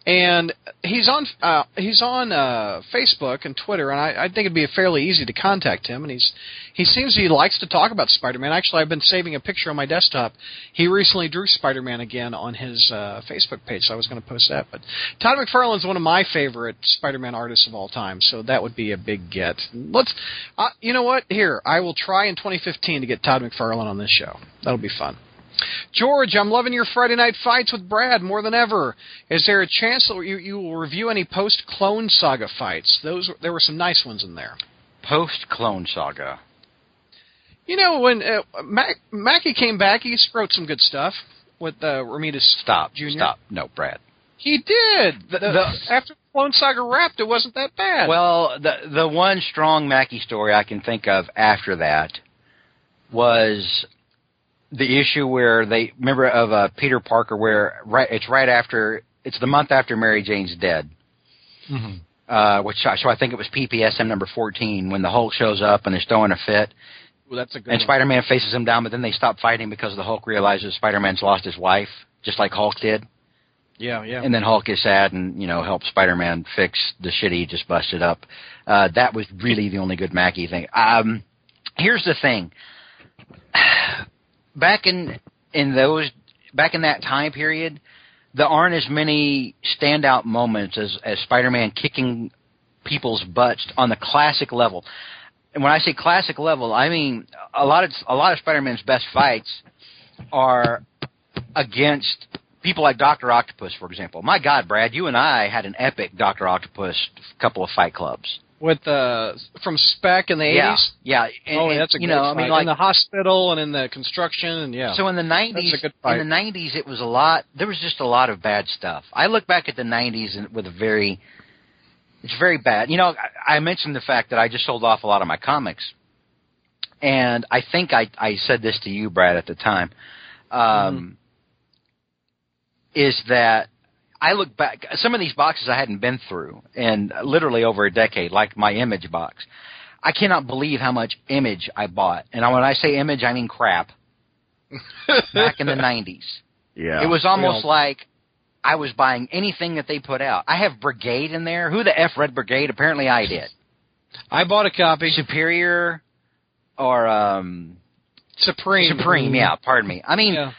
and he's on uh, he's on uh, Facebook and Twitter, and I, I think it'd be fairly easy to contact him. And he's he seems he likes to talk about Spider-Man. Actually, I've been saving a picture on my desktop. He recently drew Spider-Man again on his uh, Facebook page, so I was going to post that. But Todd McFarlane's one of my favorite Spider-Man artists of all time, so that would be a big get. Let's, uh, you know what? Here, I will try in 2015 to get Todd McFarlane on this show. That'll be fun. George, I'm loving your Friday night fights with Brad more than ever. Is there a chance that you, you will review any post Clone Saga fights? Those there were some nice ones in there. post Clone Saga. You know, when uh, Mac- Mackie came back, he wrote some good stuff with uh, Romita Stop. Jr. Stop. No, Brad. He did. The, The- after Clone Saga wrapped, it wasn't that bad. Well, the the one strong Mackie story I can think of after that was the issue where they remember of uh, Peter Parker, where right it's right after it's the month after Mary Jane's dead. Mhm. Uh, which I- so I think it was PPSM number fourteen when the Hulk shows up and is throwing a fit, Well, that's a good and. Spider-Man faces him down, but then they stop fighting because the Hulk realizes Spider-Man's lost his wife, just like Hulk did. Yeah, yeah. And then Hulk is sad and you know helps Spider-Man fix the shit he just busted up. Uh, that was really the only good Mackie thing. Um, here's the thing: back in in those back in that time period, there aren't as many standout moments as as Spider-Man kicking people's butts on the classic level. And when I say classic level, I mean a lot of a lot of Spider-Man's best fights are against people like Doctor Octopus, for example. My God, Brad, you and I had an epic Doctor Octopus couple of fight clubs. With uh, from Spec in the Yeah, eighties. yeah. And, oh, and, that's a you know, I mean, like in the hospital and in the construction and yeah. So in the nineties, That's a good in the nineties, it was a lot. There was just a lot of bad stuff. I look back at the nineties and with a very, it's very bad. You know, I, I mentioned the fact that I just sold off a lot of my comics, and I think I I said this to you, Brad, at the time. Um, Mm-hmm. Is that I look back some of these boxes I hadn't been through in literally over a decade, like my image box. I cannot believe how much image I bought, and when I say image, I mean crap back in the 90s. Yeah. It was almost Well- like I was buying anything that they put out. I have Brigade in there. Who the F read Brigade? Apparently I did. I bought a copy. Superior or um Supreme. Supreme, yeah, pardon me. I mean, Yeah.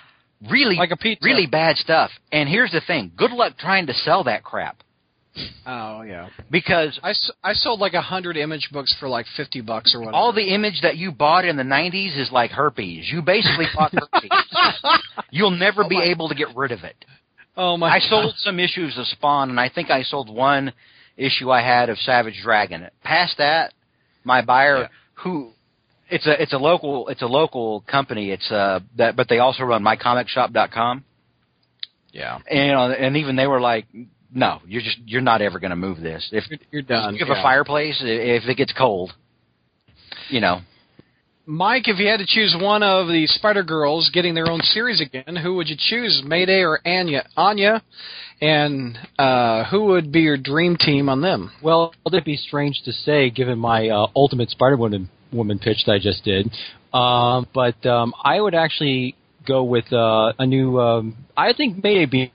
Really Like a pizza. really bad stuff. And here's the thing. Good luck trying to sell that crap Oh yeah. because I, s- I sold like a hundred image books for like fifty bucks or whatever. all the image that you bought in the 90s is like herpes. You basically bought herpes. You'll never be able to get rid of it. oh my. I God. sold some issues of Spawn, and I think I sold one issue I had of Savage Dragon. Past that, my buyer, Yeah. who it's a it's a local it's a local company. It's uh that, but they also run mycomicshop.com, Yeah. and you know, and even they were like, no, you're just you're not ever going to move this. If You're, you're done. you have yeah. a fireplace, if it gets cold, you know. Mike, if you had to choose one of the Spider Girls getting their own series again, who would you choose, Mayday or Anya? Anya, and uh, who would be your dream team on them? Well, it'd be strange to say, given my uh, Ultimate Spider-Woman woman pitch that I just did. Um, but um, I would actually go with uh, a new. Um, I think Mayday be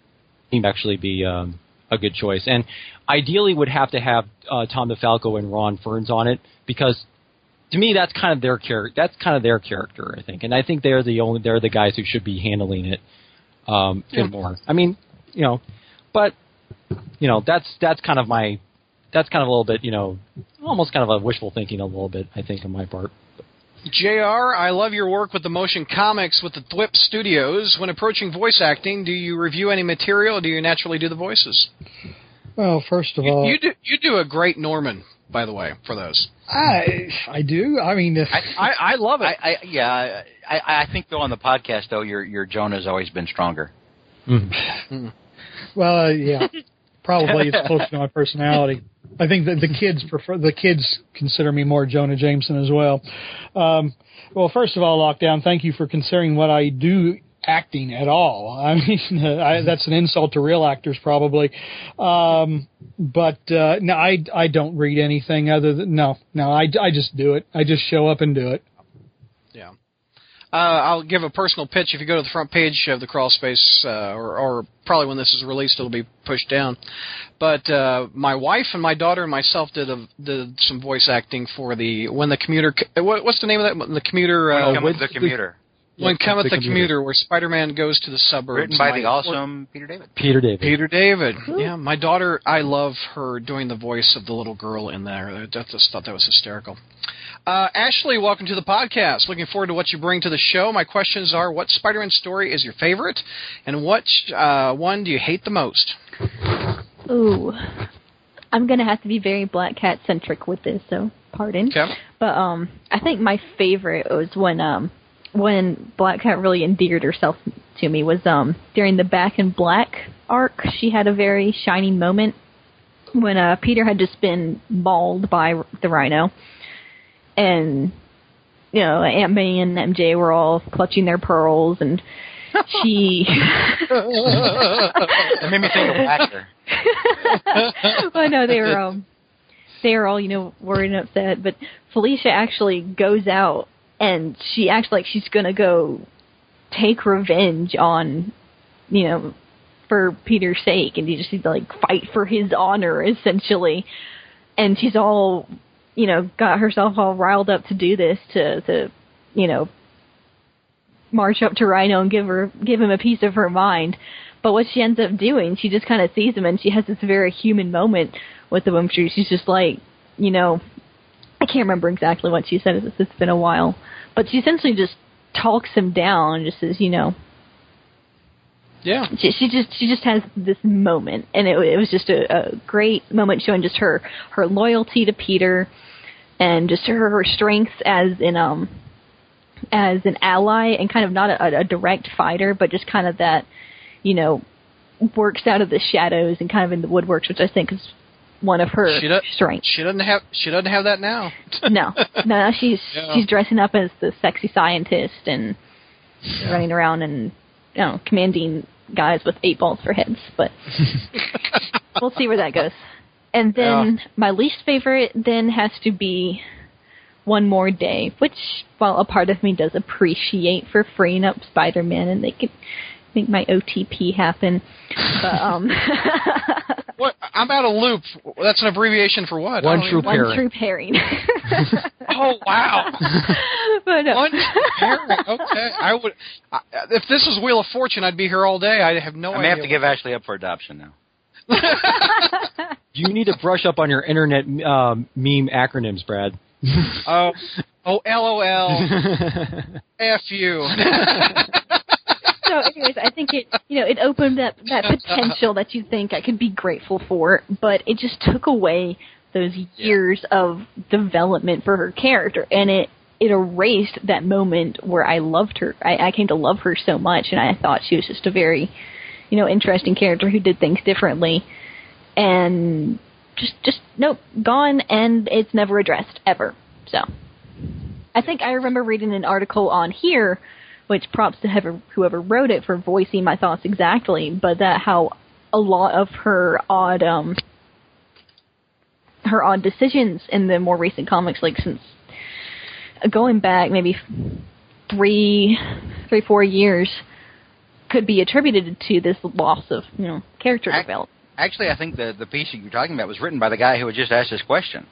actually be um, a good choice, and ideally would have to have uh, Tom DeFalco and Ron Frenz on it because to me that's kind of their character. That's kind of their character, I think, and I think they're the only they're the guys who should be handling it um, Yeah. more. I mean, you know, but you know that's that's kind of my that's kind of a little bit you know almost kind of a wishful thinking a little bit I think on my part. JR, I love your work with the motion comics with the Thwip Studios. When approaching voice acting, do you review any material or do you naturally do the voices? Well, first of You, all, you do you do a great Norman, by the way, for those. I I do. I mean, if, I, I love it. I, I yeah, I, I I think though on the podcast though your your Jonah's always been stronger. well, uh, yeah, probably it's close to my personality. I think that the kids prefer the kids consider me more Jonah Jameson as well. Um, well, first of all, lockdown. Thank you for considering what I do acting at all. I mean, I, that's an insult to real actors, probably. Um, but uh, no, I I don't read anything other than no, no. I I just do it. I just show up and do it. Yeah. Uh, I'll give a personal pitch. If you go to the front page of the Crawl Space, uh, or, or probably when this is released, it'll be pushed down. But uh, my wife and my daughter and myself did a, did some voice acting for the when the commuter. What, what's the name of that? The commuter. Uh, Come with the commuter. when Yeah, cometh the the, commuter. commuter, where Spider-Man goes to the suburbs. Written by My- the awesome Peter David. Peter David. Peter David. Yeah, my daughter. I love her doing the voice of the little girl in there. I just thought that was hysterical. Uh, Ashley, welcome to the podcast. Looking forward to what you bring to the show. My questions are: What Spider-Man story is your favorite, and what uh, one do you hate the most? Ooh. I'm gonna have to be very Black Cat centric with this, so pardon. Okay. But um, I think my favorite was when um, when Black Cat really endeared herself to me was um during the Back in Black arc. She had a very shining moment when uh Peter had just been mauled by the Rhino, and you know Aunt May and MJ were all clutching their pearls, and she. It made me think of Whacker. well, no, they were um, they were all you know worried and upset. But Felicia actually goes out and she acts like she's gonna go take revenge on, you know, for Peter's sake, and you just need to like fight for his honor essentially. And she's all, you know, got herself all riled up to do this to to, you know, march up to Rhino and give her give him a piece of her mind. But what she ends up doing, she just kind of sees him and she has this very human moment with him. She- She's just like, you know, I can't remember exactly what she said. It's, it's been a while, but she essentially just talks him down and just says, you know, Yeah. she, she just she just has this moment, and it, it was just a, a great moment showing just her her loyalty to Peter, and just her, her strength as in um as an ally, and kind of not a, a direct fighter, but just kind of that you know works out of the shadows and kind of in the woodworks, which I think is one of her She strengths. She doesn't have. She doesn't have that now. no, no, she's Yeah. she's dressing up as the sexy scientist and running around and you know commanding guys with eight balls for heads. But we'll see where that goes. And then my least favorite then has to be one more day, which while a part of me does appreciate for freeing up Spider-Man and they could make my OTP happen, but um, What? I'm out of loop. That's an abbreviation for what? I One true even- one true pairing. Oh wow. but uh, One pairing. Okay. I would. I, if this was Wheel of Fortune, I'd be here all day. I have no I idea. may have to give Ashley up for adoption now. Do you need to brush up on your internet um, meme acronyms, Brad. Oh. Oh. LOL. F you. so anyways i think it you know it opened up that potential that you think i could be grateful for but it just took away those years of development for her character and it it erased that moment where i loved her I, I came to love her so much and i thought she was just a very you know interesting character who did things differently. And just just nope gone and it's never addressed ever. So I think I remember reading an article on here, which props to whoever, whoever wrote it for voicing my thoughts exactly, but that how a lot of her odd um her odd decisions in the more recent comics, like since going back maybe three, three, four years, could be attributed to this loss of you know character Ac- development. Actually, I think the the piece that you're talking about was written by the guy who had just asked this question.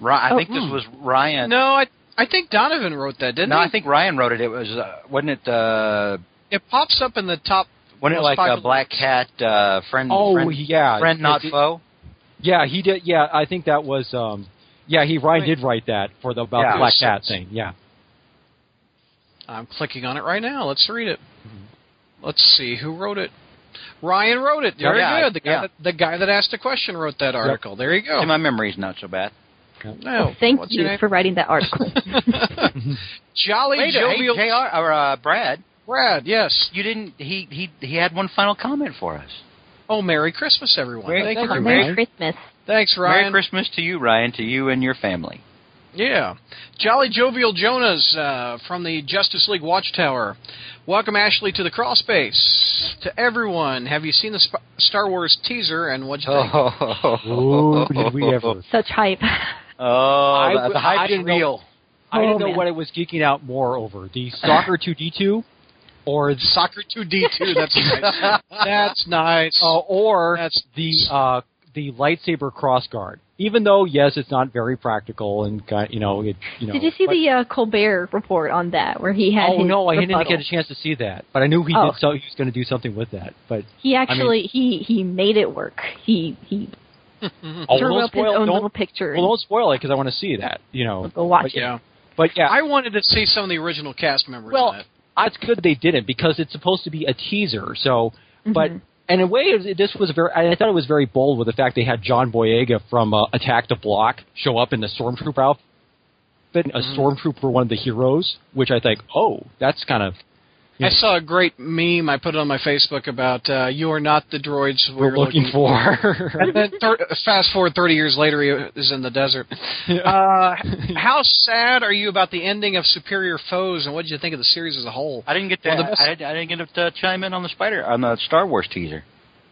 Ri- I Oh, think this hmm. was Ryan. no, I. I think Donovan wrote that, didn't No, he? I think Ryan wrote it. It was uh, wasn't it? Uh, it pops up in the top. wasn't it most like a Black Cat uh, friend? Oh, friend, yeah. friend not It- foe. Yeah, he did. Yeah, I think that was. Um, yeah, he Ryan did write that for the about Yeah. the Black Cat thing. Yeah. I'm clicking on it right now. Let's read it. Let's see who wrote it. Ryan wrote it. Very Yeah, good. The guy, yeah. that, the guy that asked the question wrote that article. There you go. See, my memory's not so bad. No, Well, thank what's you for writing that article. Jolly Wait, hey, JR, or uh, Brad, Brad. Yes. you didn't. He he he had one final comment for us. Oh, Merry Christmas, everyone. Merry Thank you Christmas. very Merry. Christmas. Thanks, Ryan. Merry Christmas to you, Ryan, to you and your family. Yeah. Jolly Jovial Jonas uh, from the Justice League Watchtower. Welcome, Ashley, to the crawl space. To everyone, have you seen the Sp- Star Wars teaser and what'd you think? Ooh, did we ever? Such hype. Oh, I the, w- the I didn't know- real. I didn't Oh, know man. what I was geeking out more over: the Soccer 2D2, or Soccer 2D2. That's nice. That's nice. uh, or That's- the uh, the lightsaber crossguard. Even though, yes, it's not very practical and got you know it. You know. Did you see but- the uh, Colbert report on that, where he had? Oh his no, I didn't get a chance to see that, but I knew he Oh. did. So he was going to do something with that. But He actually he he made it work. He he oh, drew don't his spoil, own little picture. well, don't spoil it because I want to see that. You know. Go watch but, it. yeah. But yeah, I wanted to see some of the original cast members Well, in it. it's good they didn't because it's supposed to be a teaser. So, but Mhm. And in a way, this was very. I thought it was very bold with the fact they had John Boyega from uh, Attack the Block show up in the stormtrooper outfit, a stormtrooper, one of the heroes, which I think, oh, that's kind of I saw a great meme. I put it on my Facebook about uh, "You are not the droids we're looking for. and then thir- fast forward 30 years later, he is in the desert. Uh, how sad are you about the ending of Superior Foes, and what did you think of the series as a whole? I didn't get to. Well, best- I, I didn't get to uh, chime in on the Spider on the Star Wars teaser.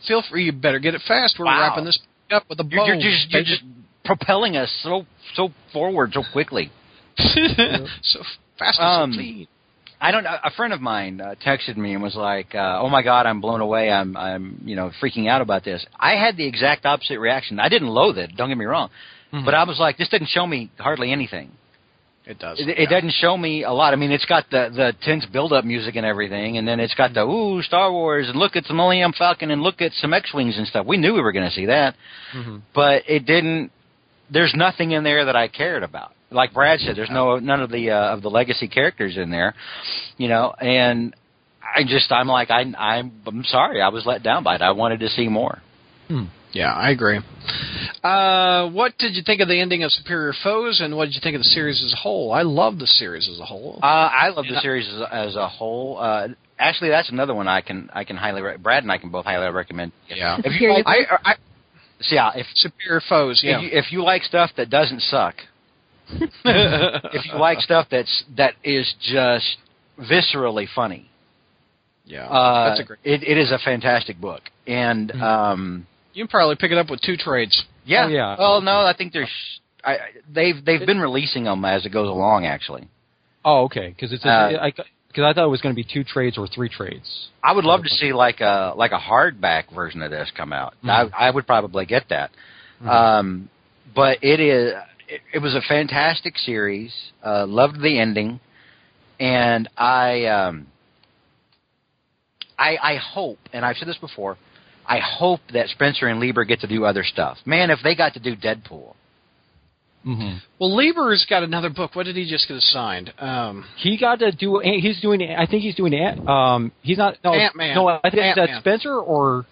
Feel free, you better get it fast. We're Wow. wrapping this up with a bow. You're, you're just you're just propelling us so so forward so quickly. so fast and Um, so clean. I don't. A friend of mine uh, texted me and was like, uh, "Oh my God, I'm blown away. I'm I'm you know freaking out about this." I had the exact opposite reaction. I didn't loathe it. Don't get me wrong, but I was like, "This didn't show me hardly anything. It does. It, it doesn't show me a lot. I mean, it's got the the tense build up music and everything, and then it's got the ooh Star Wars and look at the Millennium Falcon and look at some X wings and stuff. We knew we were going to see that, but it didn't. There's nothing in there that I cared about. Like Brad said, there's no none of the uh, of the legacy characters in there, you know, and I just I'm like I I'm I'm sorry I was let down by it. I wanted to see more. Yeah, I agree. Uh, what did you think of the ending of Superior Foes, and what did you think of the series as a whole? I love the series as a whole. Uh, I love the series as, as a whole. Uh, actually, that's another one I can I can highly re- Brad and I can both highly recommend. yeah, If you Superior like, I, I, so yeah, if Superior Foes. Yeah, if, you, if you like stuff that doesn't suck, if you like stuff that's that is just viscerally funny, yeah. uh, That's a great. it, it is a fantastic book. And um, You can probably pick it up with two trades. yeah, Oh, yeah. well, no, I think there's I, I- they've they've been releasing them as it goes along. Actually, oh, okay, because it's Uh, a, because I thought it was going to be two trades or three trades. I would love to see like a like a hardback version of this come out. Mhm. I, I would probably get that. Um, but it is it, it was a fantastic series. Uh, loved the ending, and I um, I I hope, and I've said this before. I hope that Spencer and Lieber get to do other stuff. Man, if they got to do Deadpool, Mm-hmm. Well, Lieber's got another book. What did he just get assigned? Um, He got to do. He's doing. I think he's doing. Ant- Um, he's not. No, Ant-Man. No, I think is that Ant-Man. Spencer or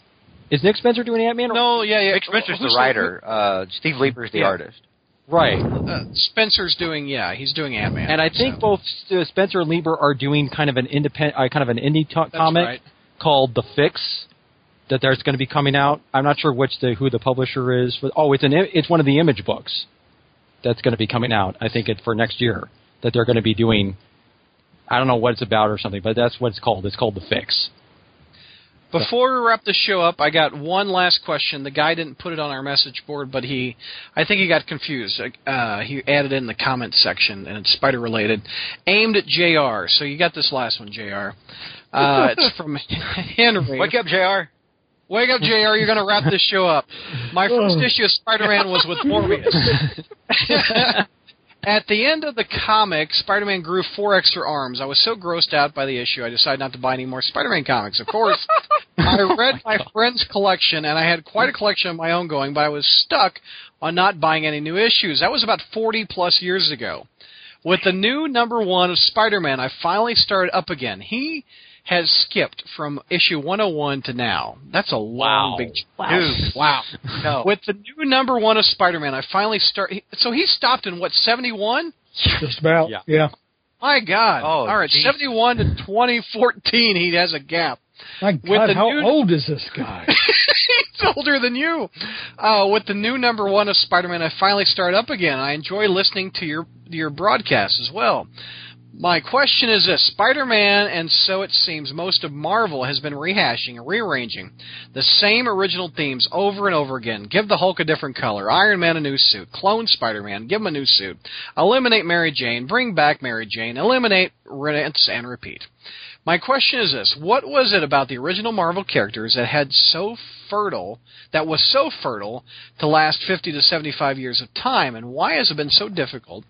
is Nick Spencer doing Ant Man? no, yeah, yeah. Nick Spencer's Who's the writer. Uh, Steve Lieber's the Yeah. artist. Right. Uh, Spencer's doing. Yeah, he's doing Ant Man. And I think both uh, Spencer and Lieber are doing kind of an independent, uh, kind of an indie That's comic right. called The Fix that there's going to be coming out. I'm not sure which the who the publisher is. For, oh, it's an it's one of the Image books that's going to be coming out. I think it for next year that they're going to be doing. I don't know what it's about or something, but that's what it's called. It's called The Fix. Before we wrap the show up, I got one last question. The guy didn't put it on our message board, but he, I think he got confused. Uh, he added it in the comment section, and it's spider related, aimed at Jr. So you got this last one, Jr. Uh, it's from Henry. Wake up, Jr. Wake up, JR. You're going to wrap this show up. My first issue of Spider-Man was with Morbius. At the end of the comic, Spider-Man grew four extra arms. I was so grossed out by the issue, I decided not to buy any more Spider-Man comics. Of course, I oh read my friend's collection, and I had quite a collection of my own going, but I was stuck on not buying any new issues. That was about 40 plus years ago. With the new number one of Spider-Man, I finally started up again. He has skipped from issue 101 to now. That's a long, Wow. big Wow. Dude, Wow. no. With the new number one of Spider-Man, I finally start. So he stopped in what 71? Just about. Yeah. Yeah. My God! Oh, All right, geez. 71 to 2014, he has a gap. My With God, the how new- old is this guy? He's older than you. Uh, with the new number one of Spider-Man, I finally start up again. I enjoy listening to your your broadcasts as well. My question is this: Spider-Man, and so it seems most of Marvel has been rehashing and rearranging the same original themes over and over again. Give the Hulk a different color, Iron Man a new suit, clone Spider-Man, give him a new suit, eliminate Mary Jane, bring back Mary Jane, eliminate, rinse, and repeat. My question is this: What was it about the original Marvel characters that had so fertile, that was so fertile to last 50 to 75 years of time, and why has it been so difficult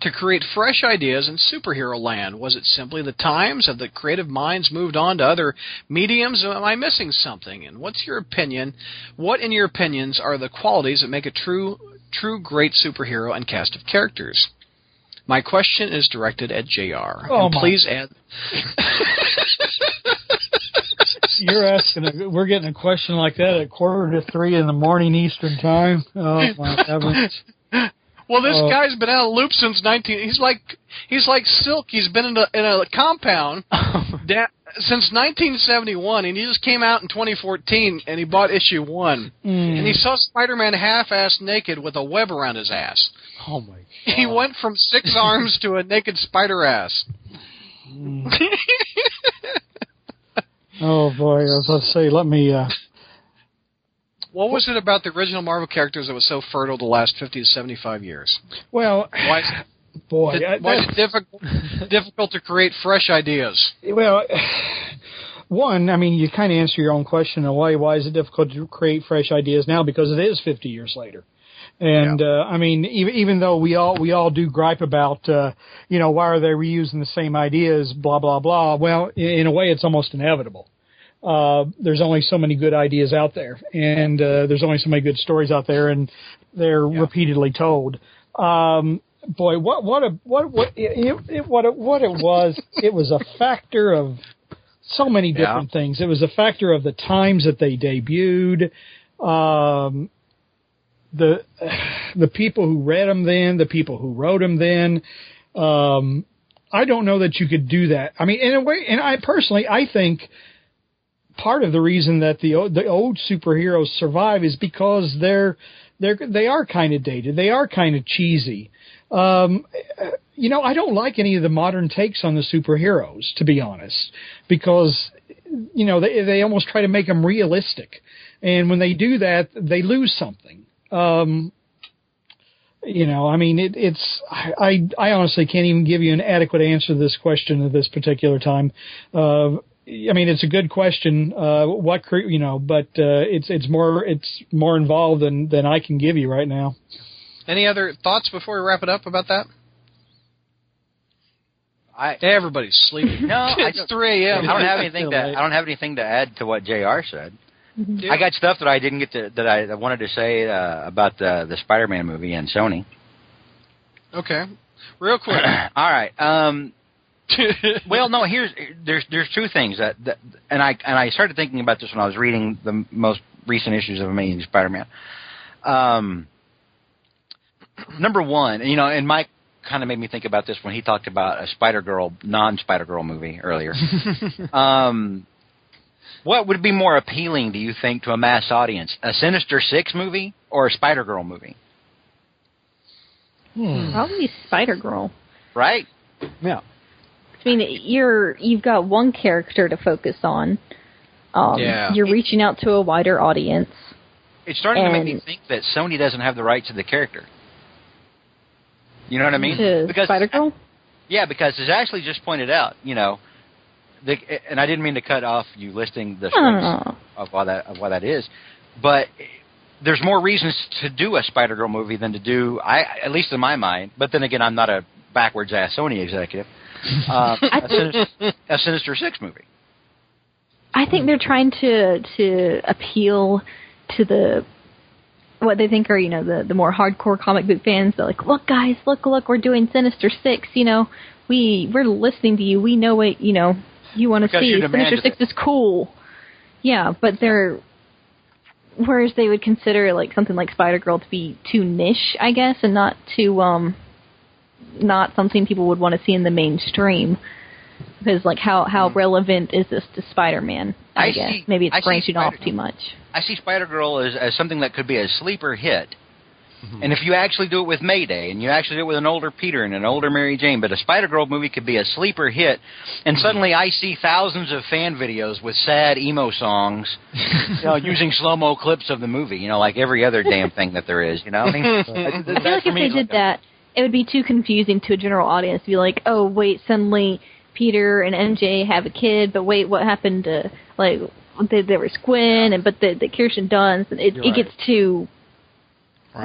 to create fresh ideas in superhero land? Was it simply the times? Have the creative minds moved on to other mediums? Am I missing something? And what's your opinion? What, in your opinions, are the qualities that make a true, true great superhero and cast of characters? My question is directed at Jr. Oh, and my- please add. you're asking. A, we're getting a question like that at quarter to three in the morning Eastern time. Oh my heavens! Well, this Oh. guy's been out of loop since 19. He's like he's like silk. He's been in a in a compound da- since 1971, and he just came out in 2014, and he bought issue one, Mm. and he saw Spider-Man half-ass naked with a web around his ass. Oh my! He went from six arms to a naked spider ass. Oh boy, As I was about to say, let me. uh What was it about the original Marvel characters that was so fertile the last 50 to 75 years? Well, Why is, boy, it, I- why is it difficult difficult to create fresh ideas? Well, one, I mean, you kind of answer your own question of why why is it difficult to create fresh ideas now because it is 50 years later. And uh, I mean, even even though we all we all do gripe about, uh, you know, why are they reusing the same ideas, blah blah blah. Well, in, in a way, it's almost inevitable. Uh, there's only so many good ideas out there, and uh, there's only so many good stories out there, and they're repeatedly told. Um, boy, what what a what what it, it, what it, what it was? it was a factor of so many different things. It was a factor of the times that they debuted, um, the the people who read them then, the people who wrote them then. Um, I don't know that you could do that. I mean, in a way, and I personally, I think part of the reason that the the old superheroes survive is because they're they're they are kind of dated. They are kind of cheesy. Um, you know, I don't like any of the modern takes on the superheroes, to be honest, because you know they they almost try to make them realistic, and when they do that, they lose something. Um, you know, I mean, it, it's I, I honestly can't even give you an adequate answer to this question at this particular time. Uh, I mean, it's a good question. Uh, what cre- you know, but uh, it's it's more it's more involved than than I can give you right now. Any other thoughts before we wrap it up about that? I Everybody's sleeping. No, it's don't- 3 a.m. I don't have anything to. I don't have anything to add to what Jr. said. Yeah. I got stuff that I didn't get to that I, I wanted to say uh, about the the Spider-Man movie and Sony. Okay, real quick. All right. Um, well, no. Here's there's there's two things that, that and I and I started thinking about this when I was reading the most recent issues of Amazing Spider-Man. Um, number one, you know, and Mike kind of made me think about this when he talked about a Spider Girl non Spider Girl movie earlier. um, what would be more appealing, do you think, to a mass audience, a Sinister Six movie or a Spider Girl movie? Probably Spider Girl. Right? Yeah. I mean, you're you've got one character to focus on. Um, Yeah. You're reaching out to a wider audience. It's starting to make me think that Sony doesn't have the rights to the character. You know what I mean? because Spider Girl. Yeah, because as Ashley just pointed out, you know, the, and I didn't mean to cut off you listing the strengths of why that of why that is, but there's more reasons to do a Spider Girl movie than to do I at least in my mind. But then again, I'm not a backwards ass Sony executive. Uh, a, Sinister, a Sinister Six movie. I think they're trying to to appeal to the what they think are you know the the more hardcore comic book fans. They're like, look guys, look look, we're doing Sinister Six. You know, we we're listening to you. We know what you know you want to see. Sinister Six is cool. Yeah, but they're whereas they would consider like something like Spider Girl to be too niche, I guess, and not too um not something people would want to see in the mainstream. Because like how how relevant is this to Spider Man? I, I guess see- maybe it's I branching off too much. I see Spider Girl as, as something that could be a sleeper hit. Mm-hmm. And if you actually do it with Mayday, and you actually do it with an older Peter and an older Mary Jane, but a Spider Girl movie could be a sleeper hit, and Mm-hmm. suddenly I see thousands of fan videos with sad emo songs, you know, using slow mo clips of the movie, you know, like every other damn thing that there is, you know. I, mean, I feel like if they is did like a- that, it would be too confusing to a general audience. To be like, oh wait, suddenly Peter and MJ have a kid, but wait, what happened to like they, there was Gwen and but the the Kirsten Dunst, and it, You're it right. gets too.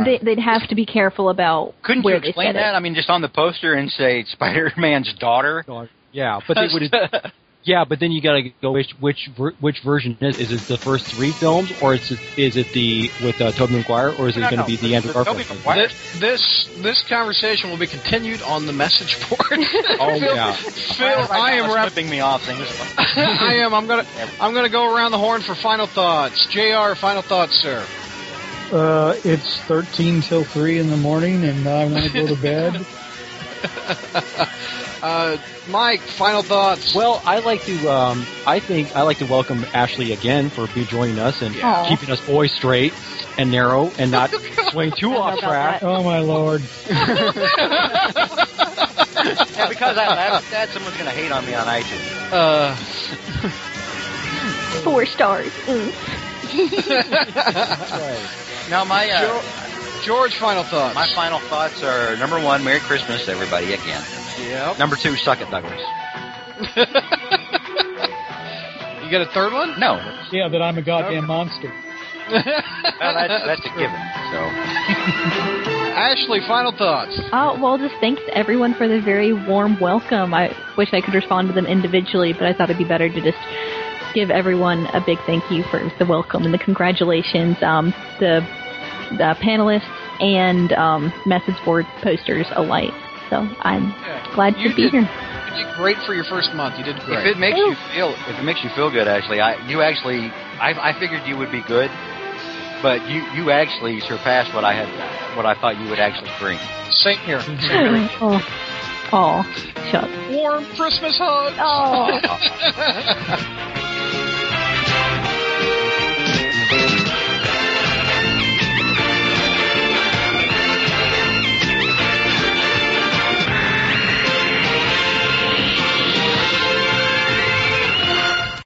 They, they'd have to be careful about Couldn't where you they explain said that? it. I mean, just on the poster and say Spider Man's daughter. Yeah, but they would Yeah, but then you got to go which which ver- which version is is it the first three films or is it is it the with uh, Tobey Maguire or is it No, going to no, be the the- Andrew the Garfield? Tobey film? This, this this conversation will be continued on the message board. Oh Phil, yeah. Phil, Right I am it's wrap- flipping me off. Things. I am. I'm gonna. I'm gonna go around the horn for final thoughts. Jr. Final thoughts, sir. Uh, it's 13 till 3 in the morning, and I want to go to bed. Uh, Mike, final thoughts. Well, I like to. Um, I think I like to welcome Ashley again for be joining us and Yeah. keeping us boys straight and narrow and not swaying too I don't know off about track. Oh, my lord. yeah, because I laughed at that, someone's going to hate on me on iTunes. uh, Four stars. Mm. Now, my uh, George, final thoughts. my final thoughts are number one, Merry Christmas everybody again. Yep. Number two, suck it, Douglas. You got a third one? No, Yeah, that I'm a goddamn monster. well, that's, that's a given. So Ashley, final thoughts. Oh, well, just thanks to everyone for the very warm welcome. I wish I could respond to them individually, but I thought it'd be better to just give everyone a big thank you for the welcome and the congratulations. Um, the, the panelists and um, message board posters alike. So I'm glad You to be did- here. You did great for your first month. You did great. if it makes you feel if it makes you feel good, actually, I you actually I, I figured you would be good, but you you actually surpassed what I had what I thought you would actually bring. Same here. Same here. oh, oh, shut. Warm Christmas hugs. Oh.